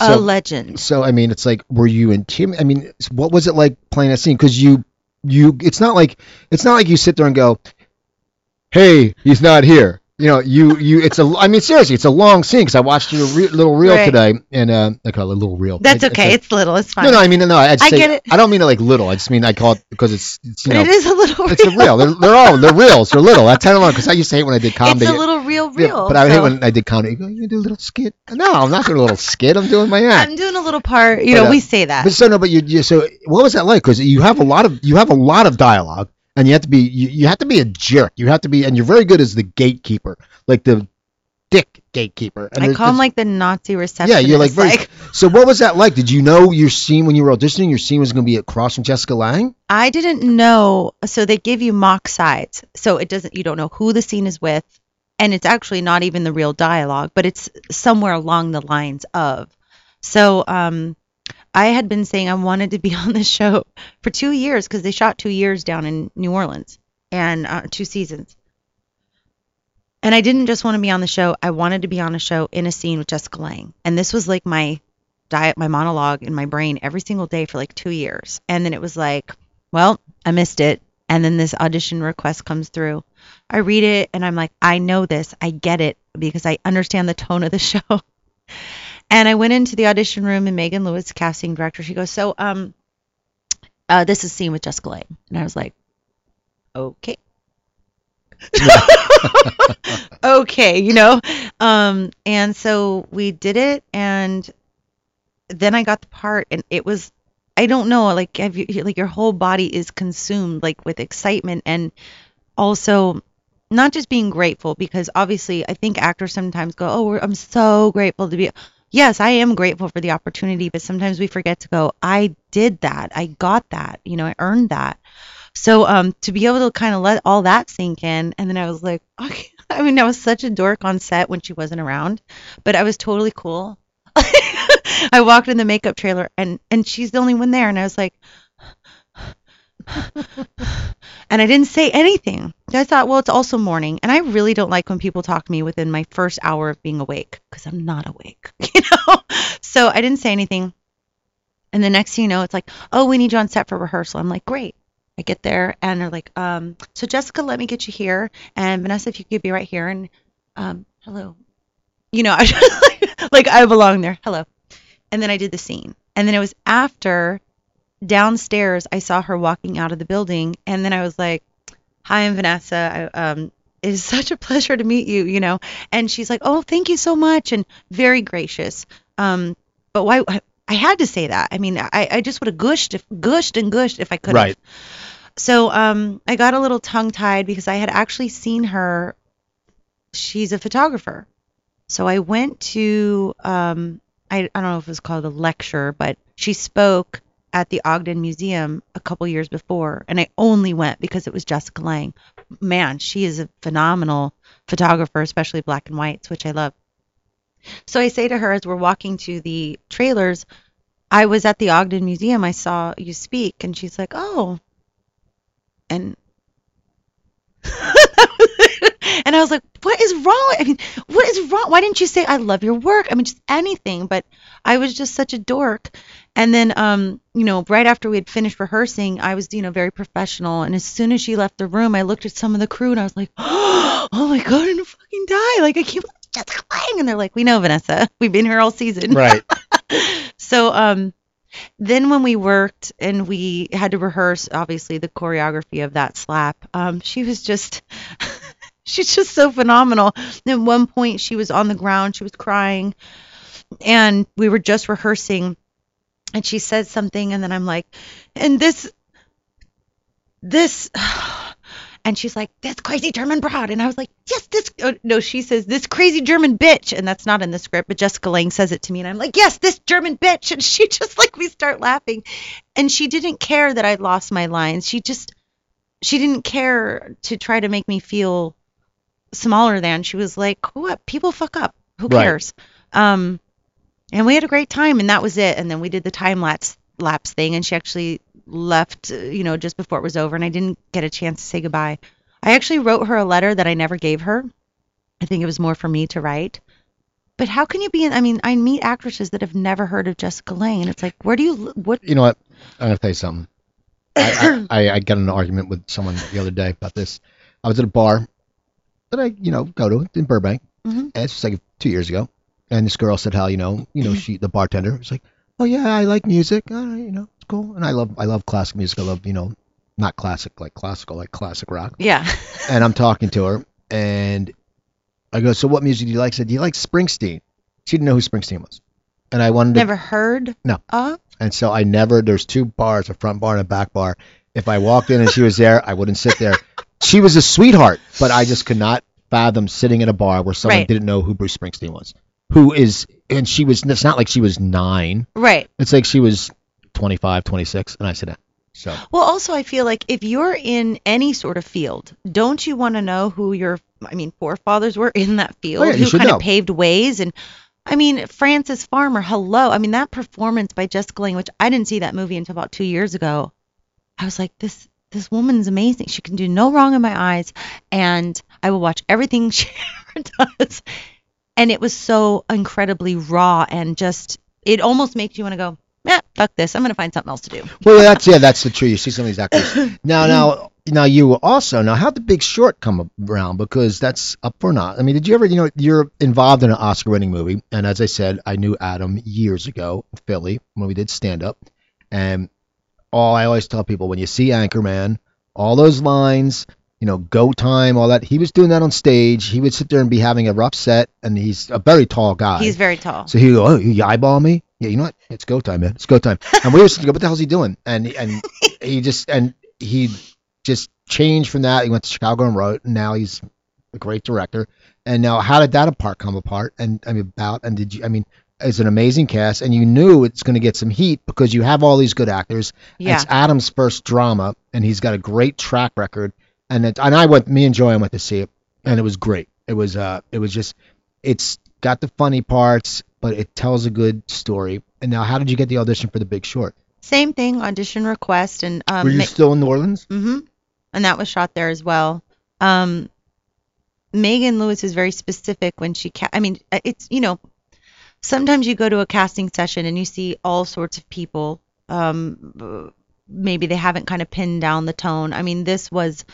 a legend. so I mean, it's like were you intimidated? I mean, what was it like playing that scene? Because you you it's not like it's not like you sit there and go, hey, he's not here. You know, you you it's a I mean seriously, it's a long scene because I watched your re- little reel Right. today and uh, I call it a little reel. That's It- okay. a- It's little. It's fine. no, no, I mean, no, I, I say, get it. I don't mean it like little. I just mean I call it because it's, it's you but know, it is a little it's a real. reel. They're, they're all they're reels. They're little. That's kind of long because I used to hate when I did comedy. It's a little real, Yeah, real. but I would hate when I did comedy. You go, you do a little skit. No, I'm not doing a little skit. I'm doing my act. I'm doing a little part. You But, know, uh, we say that. But so no, but you, you so what was that like? Because you have a lot of you have a lot of dialogue, and you have to be you, you have to be a jerk. You have to be, and you're very good as the gatekeeper, like the dick gatekeeper. And I call him like the Nazi receptionist. yeah, you're like very. *laughs* so what was that like? Did you know your scene when you were auditioning? Your scene was going to be across from Jessica Lange. I didn't know. So they give you mock sides. So it doesn't, you don't know who the scene is with. And it's actually not even the real dialogue, but it's somewhere along the lines of. So um, I had been saying I wanted to be *laughs* on this show for two years because they shot two years down in New Orleans and uh, two seasons. And I didn't just want to be on the show. I wanted to be on a show in a scene with Jessica Lange. And this was like my diet, my monologue in my brain every single day for like two years. And then it was like, well, I missed it. And then this audition request comes through. I read it and I'm like, I know this. I get it because I understand the tone of the *laughs* show. And I went into the audition room and Megan Lewis, casting director, she goes, So, um, uh, this is scene with Jessica Lange. And I was like, okay. *laughs* okay, you know. Um, and so we did it, and then I got the part, and it was, I don't know, like have you, like your whole body is consumed like with excitement, and also not just being grateful because obviously I think actors sometimes go, oh, I'm so grateful to be. Yes, I am grateful for the opportunity, but sometimes we forget to go, I did that. I got that. You know, I earned that. So um, to be able to kind of let all that sink in, and then I was like, *laughs* okay. I mean, I was such a dork on set when she wasn't around, but I was totally cool. *laughs* I walked in the makeup trailer, and and she's the only one there, and I was like, and I didn't say anything. I thought, well, it's also morning, and I really don't like when people talk to me within my first hour of being awake because I'm not awake, *laughs* you know. So I didn't say anything. And the next thing you know, it's like, oh, we need you on set for rehearsal. I'm like, great. I get there and they're like, um, so Jessica, let me get you here, and Vanessa, if you could be right here, and um, hello, you know, *laughs* I just, like I belong there, hello, and then I did the scene, and then it was after downstairs I saw her walking out of the building, and then I was like, hi, I'm Vanessa, I, um, it is *laughs* such a pleasure to meet you, you know, and she's like, oh, thank you so much, and very gracious, um, but why? I had to say that. I mean, I, I just would have gushed, if, gushed and gushed if I could. Right. So um, I got a little tongue tied because I had actually seen her. She's a photographer. So I went to, um, I, I don't know if it was called a lecture, but she spoke at the Ogden Museum a couple years before. And I only went because it was Jessica Lange. Man, she is a phenomenal photographer, especially black and whites, which I love. So I say to her as we're walking to the trailers, I was at the Ogden Museum. I saw you speak. And she's like, oh. And *laughs* and I was like, what is wrong? I mean, what is wrong? Why didn't you say I love your work? I mean, just anything. But I was just such a dork. And then, um, you know, right after we had finished rehearsing, I was, you know, very professional. And as soon as she left the room, I looked at some of the crew and I was like, *gasps* oh my god, I'm gonna fucking die! Like I can't Jessica Lange. And they're like, we know, Vanessa. We've been here all season. Right. *laughs* so, um, then when we worked and we had to rehearse, obviously the choreography of that slap, um, she was just. *laughs* *laughs* she's just so phenomenal. At one point, she was on the ground, she was crying, and we were just rehearsing, and she said something, and then I'm like, and this, this, *sighs* and she's like, this crazy German broad, and I was like, yes, this, oh, no, she says this crazy German bitch, and that's not in the script, but Jessica Lange says it to me, and I'm like, yes, this German bitch, and *laughs* she just like we start laughing, and she didn't care that I'd lost my lines, she just, she didn't care to try to make me feel smaller than. She was like, what? People fuck up. Who Right. cares? Um, and we had a great time, and that was it. And then we did the time lapse lapse thing, and she actually left, uh, you know, just before it was over, and I didn't get a chance to say goodbye. I actually wrote her a letter that I never gave her. I think it was more for me to write. But how can you be in? I mean, I meet actresses that have never heard of Jessica Lange, it's like, where do you? What? You know what? I'm gonna tell you something. I, I, I, I got in an argument with someone the other day about this. I was at a bar that I, you know, go to in Burbank, Mhm. and it's like two years ago. And this girl said how, you know, you know, she, the bartender, was like, oh yeah, I like music, All right, you know, it's cool, and I love, I love classic music. I love, you know, not classic like classical, like classic rock. Yeah. *laughs* And I'm talking to her, and I go, so what music do you like? She said, do you like Springsteen? She didn't know who Springsteen was, and I wanted to Never heard. No. Of? and so I never, there's two bars, a front bar and a back bar. If I walked in and she was there, I wouldn't sit there. She was a sweetheart, but I just could not fathom sitting in a bar where someone Right. didn't know who Bruce Springsteen was. Who is, and she was, it's not like she was nine. Right. It's like she was 25, 26, and I said, ah, so. Well, also, I feel like if you're in any sort of field, don't you want to know who your, I mean, forefathers were in that field, Oh, who kind know. of paved ways? And I mean, Frances Farmer, hello. I mean, that performance by Jessica Lange, which I didn't see that movie until about two years ago. I was like, this, this woman's amazing. She can do no wrong in my eyes, and I will watch everything *laughs* she ever does. And it was so incredibly raw and just it almost makes you want to go, yeah, fuck this. I'm gonna find something else to do. Well, that's yeah, that's the truth. You see some of these actors *laughs* now. Now, now you also now how did The Big Short come around? Because that's up for not. I mean, did you ever? You know, you're involved in an Oscar-winning movie, and as I said, I knew Adam years ago in Philly when we did stand up, and all I always tell people when you see Anchorman, all those lines, you know, go time, all that. He was doing that on stage. He would sit there and be having a rough set, and he's a very tall guy. He's very tall. So he would go, oh, you eyeball me? Yeah, you know what? It's go time, man. It's go time. And we were sitting, what the hell's he doing? And and *laughs* he just and he just changed from that. He went to Chicago and wrote, and now he's a great director. And now, how did that apart come apart? And I mean, about and did you? I mean, it's an amazing cast, and you knew it's going to get some heat because you have all these good actors. Yeah. It's Adam's first drama, and he's got a great track record. And it, and I went, me and Joanne went to see it, and it was great. It was uh, it was just, it's got the funny parts, but it tells a good story. And now, how did you get the audition for The Big Short? Same thing, audition request, and um, Were you ma- still in New Orleans? Mm-hmm. And that was shot there as well. Um, Megan Lewis is very specific when she ca- I mean, uh, it's you know, sometimes you go to a casting session and you see all sorts of people. Um, maybe they haven't kind of pinned down the tone. I mean, this was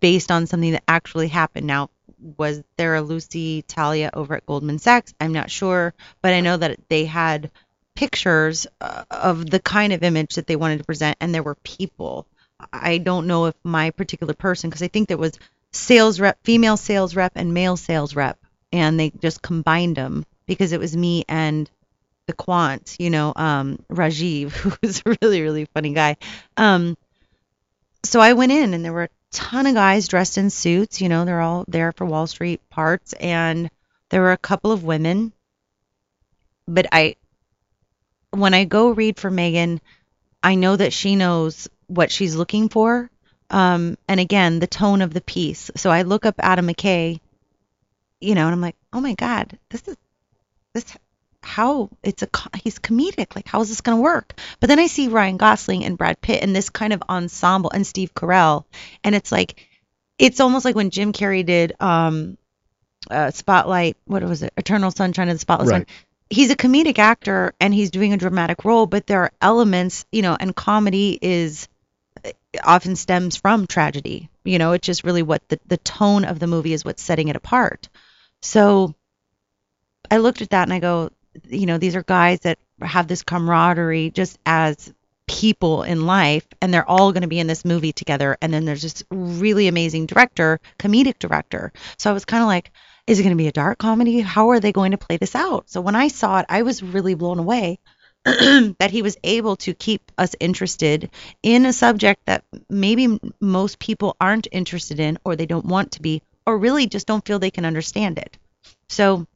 based on something that actually happened. Now, was there a Lucy Talia over at Goldman Sachs? I'm not sure, but I know that they had pictures uh, of the kind of image that they wanted to present, and there were people. I don't know if my particular person, because I think there was sales rep, female sales rep, and male sales rep, and they just combined them because it was me and the quant, you know, um, Rajiv, *laughs* who's a really, really funny guy. Um, so I went in, and there were a ton of guys dressed in suits. You know, they're all there for Wall Street parts, and there were a couple of women. But I, when I go read for Megan, I know that she knows what she's looking for. Um, and again, the tone of the piece. So I look up Adam McKay, you know, and I'm like, oh my God, this is this how it's a he's comedic. Like, how is this gonna work? But then I see Ryan Gosling and Brad Pitt in this kind of ensemble, and Steve Carell, and it's like, it's almost like when Jim Carrey did um, uh, Spotlight. What was it? Eternal Sunshine of the Spotless Right. Mind he's a comedic actor and he's doing a dramatic role, but there are elements, you know, and comedy is often stems from tragedy. You know, it's just really what the, the tone of the movie is what's setting it apart. So I looked at that and I go, you know, these are guys that have this camaraderie just as people in life and they're all going to be in this movie together and then there's this really amazing director comedic director. So i was kind of like is it going to be a dark comedy? How are they going to play this out? So when i saw it i was really blown away *clears throat* that he was able to keep us interested in a subject that maybe most people aren't interested in or they don't want to be or really just don't feel they can understand it. So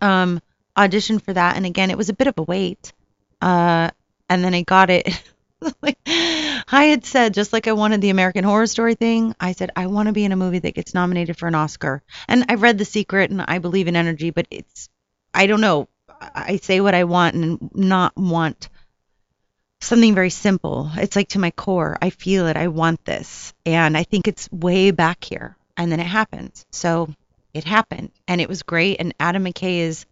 um auditioned for that and again it was a bit of a wait uh and then I got it. *laughs* like I had said, just like I wanted the American Horror Story thing, I said I want to be in a movie that gets nominated for an Oscar. And I've read The Secret, and I believe in energy, but it's I don't know. I say what I want and not want something very simple. It's like to my core. I feel it. I want this, and I think it's way back here. And then it happens. So it happened, and it was great. And Adam McKay is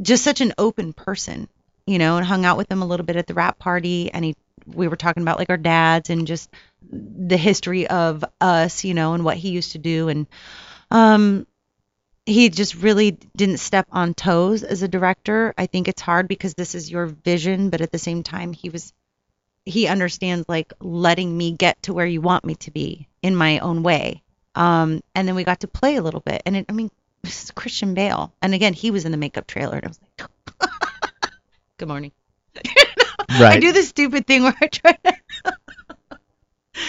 just such an open person you know, and hung out with him a little bit at the wrap party. And he, we were talking about like our dads and just the history of us, you know, and what he used to do. And um, he just really didn't step on toes as a director. I think it's hard because this is your vision, but at the same time, he was, he understands like letting me get to where you want me to be in my own way. Um, and then we got to play a little bit. And it, I mean, *laughs* this is Christian Bale. And again, he was in the makeup trailer. And I was like, *laughs* good morning. right. *laughs* I do this stupid thing where I try to.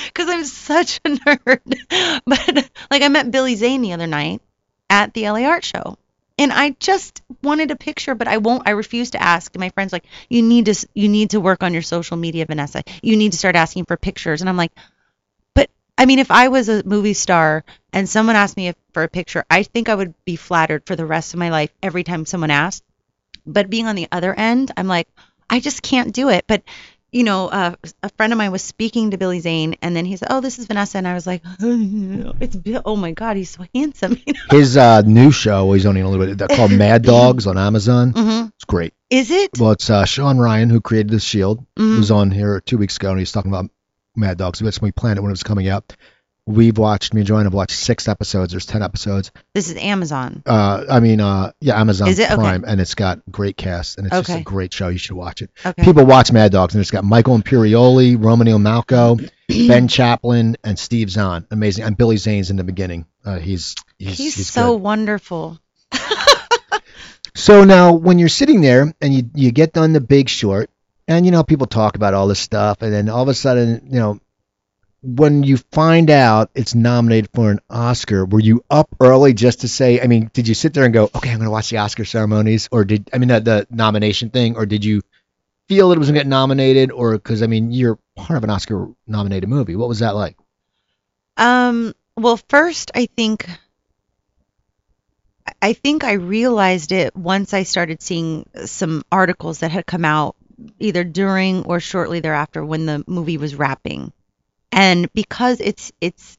Because I'm such a nerd. But, like, I met Billy Zane the other night at the LA Art Show. And I just wanted a picture, but I won't. I refuse to ask. And my friends like, you need to, you need to work on your social media, Vanessa. You need to start asking for pictures. And I'm like, I mean, if I was a movie star and someone asked me if, for a picture, I think I would be flattered for the rest of my life every time someone asked. But being on the other end, I'm like, I just can't do it. But you know, uh, a friend of mine was speaking to Billy Zane, and then he said, "Oh, this is Vanessa," and I was like, *laughs* "It's Bill. Oh my God, he's so handsome." *laughs* You know? His uh, new show, he's only a little bit, called *laughs* Mad Dogs on Amazon. hmm It's great. Is it? Well, it's uh, Shawn Ryan who created The Shield. Mhm. was on here two weeks ago, and he's talking about Mad Dogs. That's when we planned it when it was coming out. We've watched, me and Joanne have watched six episodes. There's ten episodes. This is Amazon. Uh, I mean, uh, yeah, Amazon Is it? Okay. Prime, and it's got great cast, and it's just Okay. a great show. You should watch it. Okay. People watch Mad Dogs, and it's got Michael Imperioli, Romany Malco, *clears throat* Ben Chaplin, and Steve Zahn. Amazing, and Billy Zane's in the beginning. Uh, he's he's, he's, he's so good. wonderful. *laughs* So now, when you're sitting there and you you get done the Big Short, and you know people talk about all this stuff, and then all of a sudden, you know, when you find out it's nominated for an Oscar, were you up early just to say? I mean, did you sit there and go, okay, I'm going to watch the Oscar ceremonies, or did I mean the, the nomination thing, or did you feel that it was going to get nominated, or because I mean you're part of an Oscar nominated movie? What was that like? Um, well, first, I think I think I realized it once I started seeing some articles that had come out either during or shortly thereafter when the movie was wrapping. And because it's it's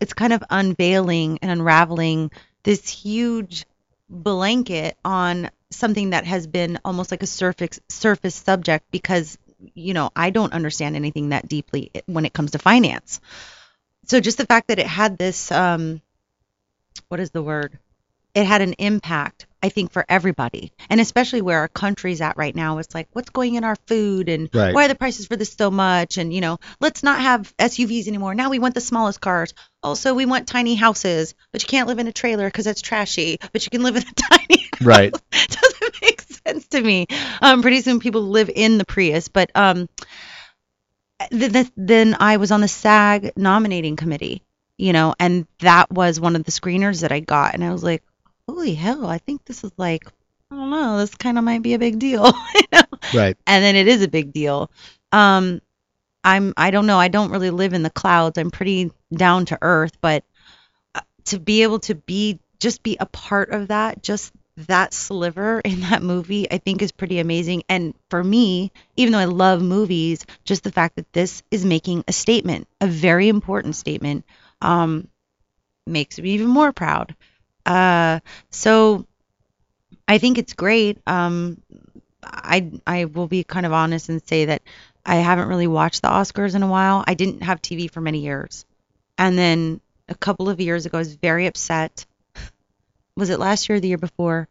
it's kind of unveiling and unraveling this huge blanket on something that has been almost like a surface surface subject because you know, I don't understand anything that deeply when it comes to finance so just the fact that it had this um what is the word it had an impact i think for everybody and especially where our country's at right now it's like what's going in our food and Right. why are the prices for this so much and you know let's not have suvs anymore now we want the smallest cars also we want tiny houses but you can't live in a trailer because that's trashy but you can live in a *laughs* tiny Right. *laughs* doesn't make sense to me. Um, pretty soon people live in the Prius, but um, th- th- then I was on the SAG nominating committee, you know, and that was one of the screeners that I got, and I was like, holy hell, I think this is like, I don't know, this kind of might be a big deal, *laughs* you know? Right. and then it is a big deal. Um, I'm I don't know, I don't really live in the clouds. I'm pretty down to earth, but uh, to be able to be just be a part of that, just that sliver *laughs* in that movie, I think is pretty amazing. And for me, even though I love movies, just the fact that this is making a statement, a very important statement, um, makes me even more proud. Uh, so I think it's great. Um, I I will be kind of honest and say that I haven't really watched the Oscars in a while. I didn't have TV for many years, and then a couple of years ago, I was very upset. *sighs* Was it last year or the year before?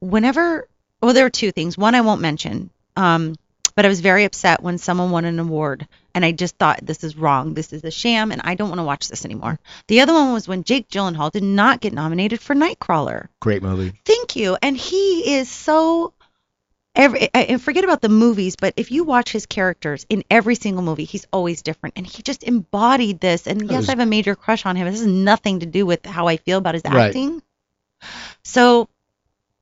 Whenever, well, there were two things. One I won't mention, um, but I was very upset when someone won an award, and I just thought this is wrong. This is a sham, and I don't want to watch this anymore. The other one was when Jake Gyllenhaal did not get nominated for Nightcrawler. Great movie. Thank you. And he is so every and forget about the movies, but if you watch his characters in every single movie, he's always different and he just embodied this. And yes, was- I have a major crush on him. This has nothing to do with how I feel about his Right. acting. So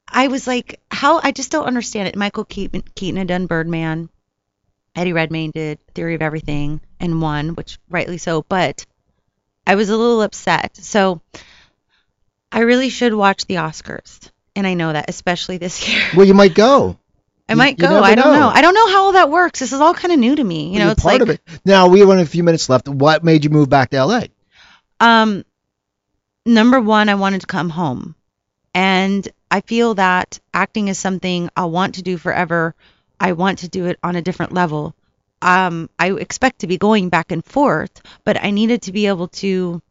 I was like, how I just don't understand it. Michael Keaton, Keaton had done Birdman. Eddie Redmayne did Theory of Everything and won, which rightly so, but I was a little upset. So I really should watch the Oscars. And I know that, especially this *laughs* year. Well, you might go. I You- might go. I don't know. know. I don't know how all that works. This is all kind of new to me. You know, You're it's part like of it. Now we have a few minutes left. What made you move back to LA? um number 1, I wanted to come home. And I feel that acting is something I want to do forever. I want to do it on a different level. Um I expect to be going back and forth, but I needed to be able to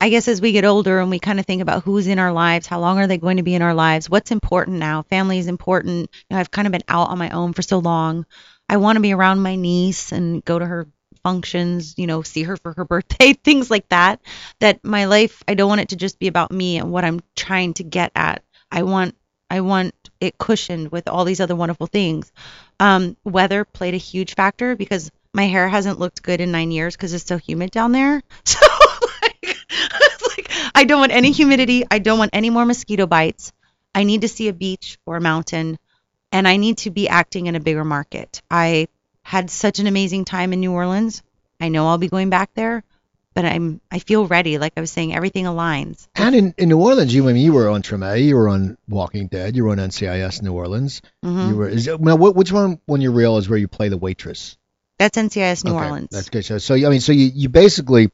I guess as we get older and we kind of think about who's in our lives, how long are they going to be in our lives, what's important now? Family is important. You know, I've kind of been out on my own for so long. I want to be around my niece and go to her functions, you know, see her for her *laughs* birthday, things like that. That my life, I don't want it to just be about me and what I'm trying to get at. I want I want it cushioned with all these other wonderful things. Um, weather played a huge factor because my hair hasn't looked good in nine years because it's so humid down there. *laughs* So like, *laughs* like I don't want any humidity. I don't want any more mosquito bites. I need to see a beach or a mountain, and I need to be acting in a bigger market. I had such an amazing time in New Orleans. I know I'll be going back there, but I'm I feel ready. Like I was saying, everything aligns. And in, in New Orleans, you I mean you were on Treme, you were on Walking Dead, you were on NCIS New Orleans. hmm You were is now what, which one when you're real is where you play the waitress? That's NCIS New Okay, Orleans. That's good. So, so I mean, so you, you basically,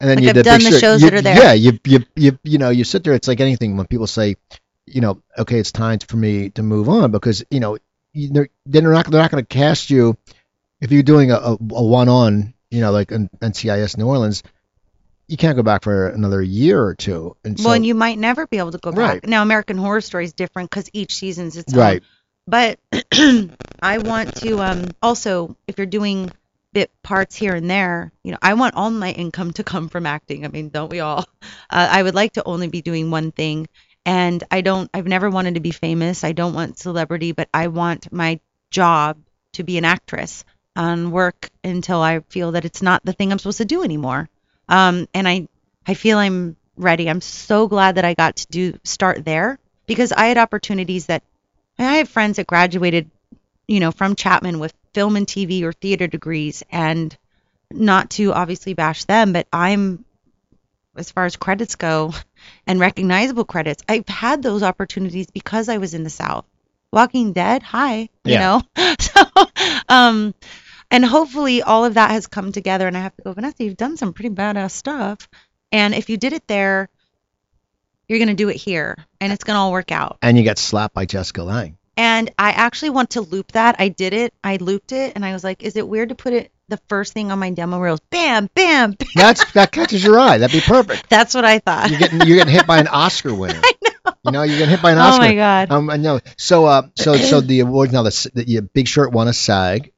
and then Like you I've did done big the shows You- that are there. Yeah, you, you you you know you sit there. It's like anything when people say, you know, okay, it's time for me to move on because you know you- they're they're not they're not going to cast you if you're doing a, a, a one on you know like in NCIS New Orleans. You can't go back for another year or two. And so, well, and you might never be able to go Right. back. Now, American Horror Story is different because each season's its own. right. But *clears throat* I want to um also if you're doing bit parts here and there, you know, I want all my income to come from acting. I mean, don't we all? *laughs* Uh, I would like to only be doing one thing. And I don't I've never wanted to be famous. I don't want celebrity, but I want my job to be an actress and work until I feel that it's not the thing I'm supposed to do anymore. Um and I I feel I'm ready. I'm so glad that I got to do start there because I had opportunities that I have friends that graduated, you know, from Chapman with film and TV or theater degrees, and not to obviously bash them, but I'm, as far as credits go, *laughs* and recognizable credits, I've had those opportunities because I was in the South. Walking Dead, hi, you Yeah. know, *laughs* so, um, and hopefully all of that has come together, and I have to go, Vanessa, you've done some pretty badass stuff, and if you did it there, you're gonna do it here, and it's gonna all work out. And you got slapped by Jessica Lange. And I actually want to loop that. I did it. I looped it, and I was like, "Is it weird to put it the first thing on my demo reels? Bam, bam, bam." That's that catches your eye. That'd be perfect. *laughs* That's what I thought. You're getting you're getting hit by an Oscar winner. *laughs* I know. You know, you're getting hit by an Oscar. oh my god. Um, I know. So, uh, so, so the awards now. The, the Big Short won a SAG,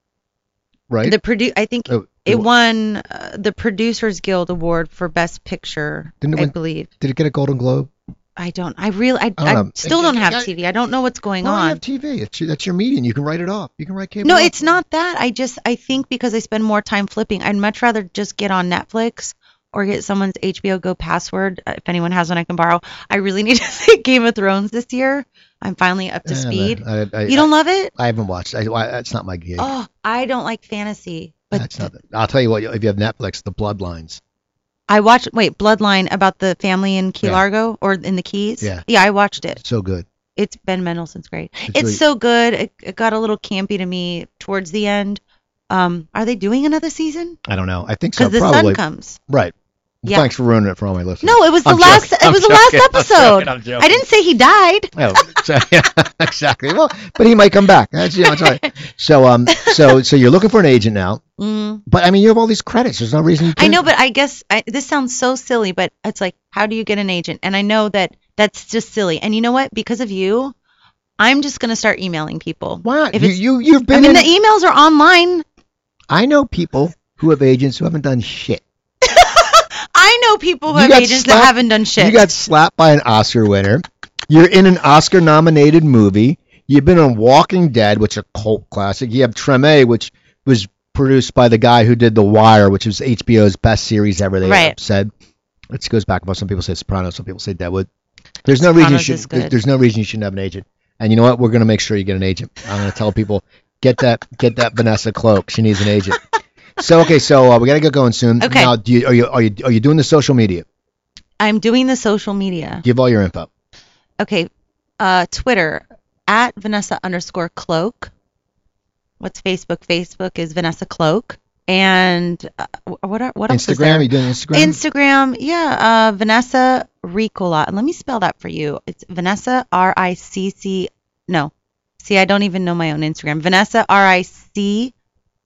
right? the produ- I think Oh, it it- won uh, the Producers Guild Award for Best Picture. Didn't it I win- believe. Did it get a Golden Globe? I don't. I really. I, I I, don't know. still It- don't it- have it- TV. I don't know what's going Well, you on. have TV. It's your, that's your medium. You can write it off. You can write cable. No, off. it's not that. I just I think because I spend more time flipping, I'd much rather just get on Netflix or get someone's HBO Go password. Uh, If anyone has one, I can borrow. I really *laughs* need to see Game of Thrones this year. I'm finally up to speed. I, I, You don't love it? I, I haven't watched. I, I, that's not my gig. Oh, I don't like fantasy. But that's not. I'll tell you what. If you have Netflix, The Bloodlines. I watched wait Bloodline about the family in Key Yeah. Largo or in the Keys. Yeah. yeah, I watched it. It's so good. It's Ben Mendelsohn's great. It's It's, really- so good. It, it got a little campy to me towards the end. Um, are they doing another season? I don't know. I think so. Because the Probably. sun comes. Right. Yeah. Thanks for ruining it for all my listeners. No, it was the I'm last. joking. It I'm was the joking. last I'm episode. I'm joking. I didn't say he died. Oh, so, *laughs* yeah, exactly. Well, but he might come back. That's you know, all right. *laughs* So um, so so you're looking for an agent now, Mm, but I mean you have all these credits. There's no reason you. I know, but I guess I, this sounds so silly, but it's like, how do you get an agent? And I know that that's just silly. And you know what? Because of you, I'm just gonna start emailing people. Why? If You, you you've been. I mean, in, the emails are online. I know people who have agents who haven't done shit. I know people who have agents slapped- that haven't done shit. You got slapped by an Oscar winner. You're in an Oscar-nominated movie. You've been on Walking Dead, which is a cult classic. You have Treme, which was produced by the guy who did The Wire, which was HBO's best series ever. They Right. said. It goes back and forth. Some people say Sopranos, some people say Deadwood. There's no reason you should. There's, there's no reason you shouldn't have an agent. And you know what? We're gonna make sure you get an agent. I'm gonna tell people get that get that Vanessa Cloke. She needs an agent. So okay, so uh, we gotta get going soon. Okay. Now, do you, are you are you are you doing the social media? I'm doing the social media. Give all your info. Okay, uh, Twitter at Vanessa underscore Cloke. What's Facebook? Facebook is Vanessa Cloke. And uh, what are, what else is there? Instagram. You doing Instagram? Instagram, yeah, uh, Vanessa Ricola. Let me spell that for you. It's Vanessa R I C C. No, see, I don't even know my own Instagram. Vanessa R I C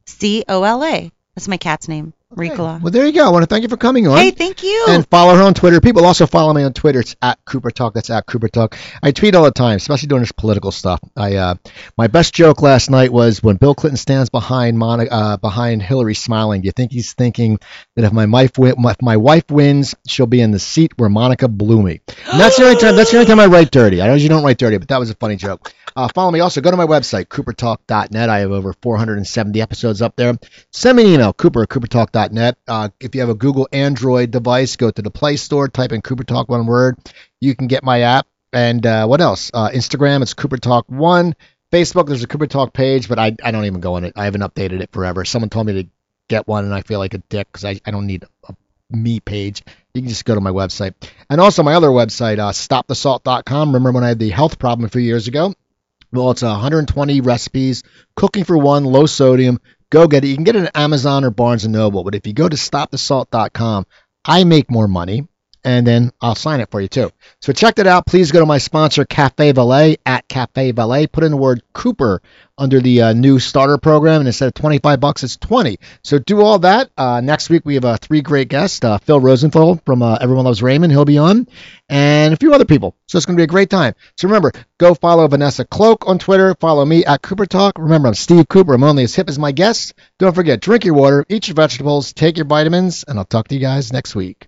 C O L A. That's my cat's name, Ricola. Well, there you go. I want to thank you for coming on. Hey, thank you. and follow her on Twitter. People also follow me on Twitter. It's at Cooper Talk. That's at Cooper Talk. I tweet all the time, especially doing this political stuff. I uh, my best joke last night was when Bill Clinton stands behind Monica, uh, behind Hillary smiling. Do you think he's thinking that if my wife wi- if my wife wins, she'll be in the seat where Monica blew me? And that's the only time. That's the only time I write dirty. I know you don't write dirty, but that was a funny joke. Uh, follow me. Also, go to my website, coopertalk.net. I have over 470 episodes up there. Send me an email, cooper at coopertalk.net. Uh, if you have a Google Android device, go to the Play Store, type in Cooper Talk one word. You can get my app. And uh, what else? Uh, Instagram, it's Cooper Talk 1. Facebook, there's a Cooper Talk page, but I, I don't even go on it. I haven't updated it forever. Someone told me to get one, and I feel like a dick because I, I don't need a me page. You can just go to my website. And also my other website, uh, stopthesalt.com. Remember when I had the health problem a few years ago? Well, it's 120 recipes, cooking for one, low sodium. Go get it. You can get it at Amazon or Barnes and Noble. But if you go to stopthesalt.com, I make more money and then I'll sign it for you too. So check that out. Please go to my sponsor, Cafe Valet, at Cafe Valet. Put in the word Cooper under the uh, new starter program, and instead of 25 bucks, it's 20. So do all that. Uh, next week we have uh, three great guests: uh, Phil Rosenthal from uh, Everyone Loves Raymond, he'll be on, and a few other people. So it's going to be a great time. So remember, go follow Vanessa Cloke on Twitter. Follow me at Cooper Talk. Remember, I'm Steve Cooper. I'm only as hip as my guests. Don't forget, drink your water, eat your vegetables, take your vitamins, and I'll talk to you guys next week.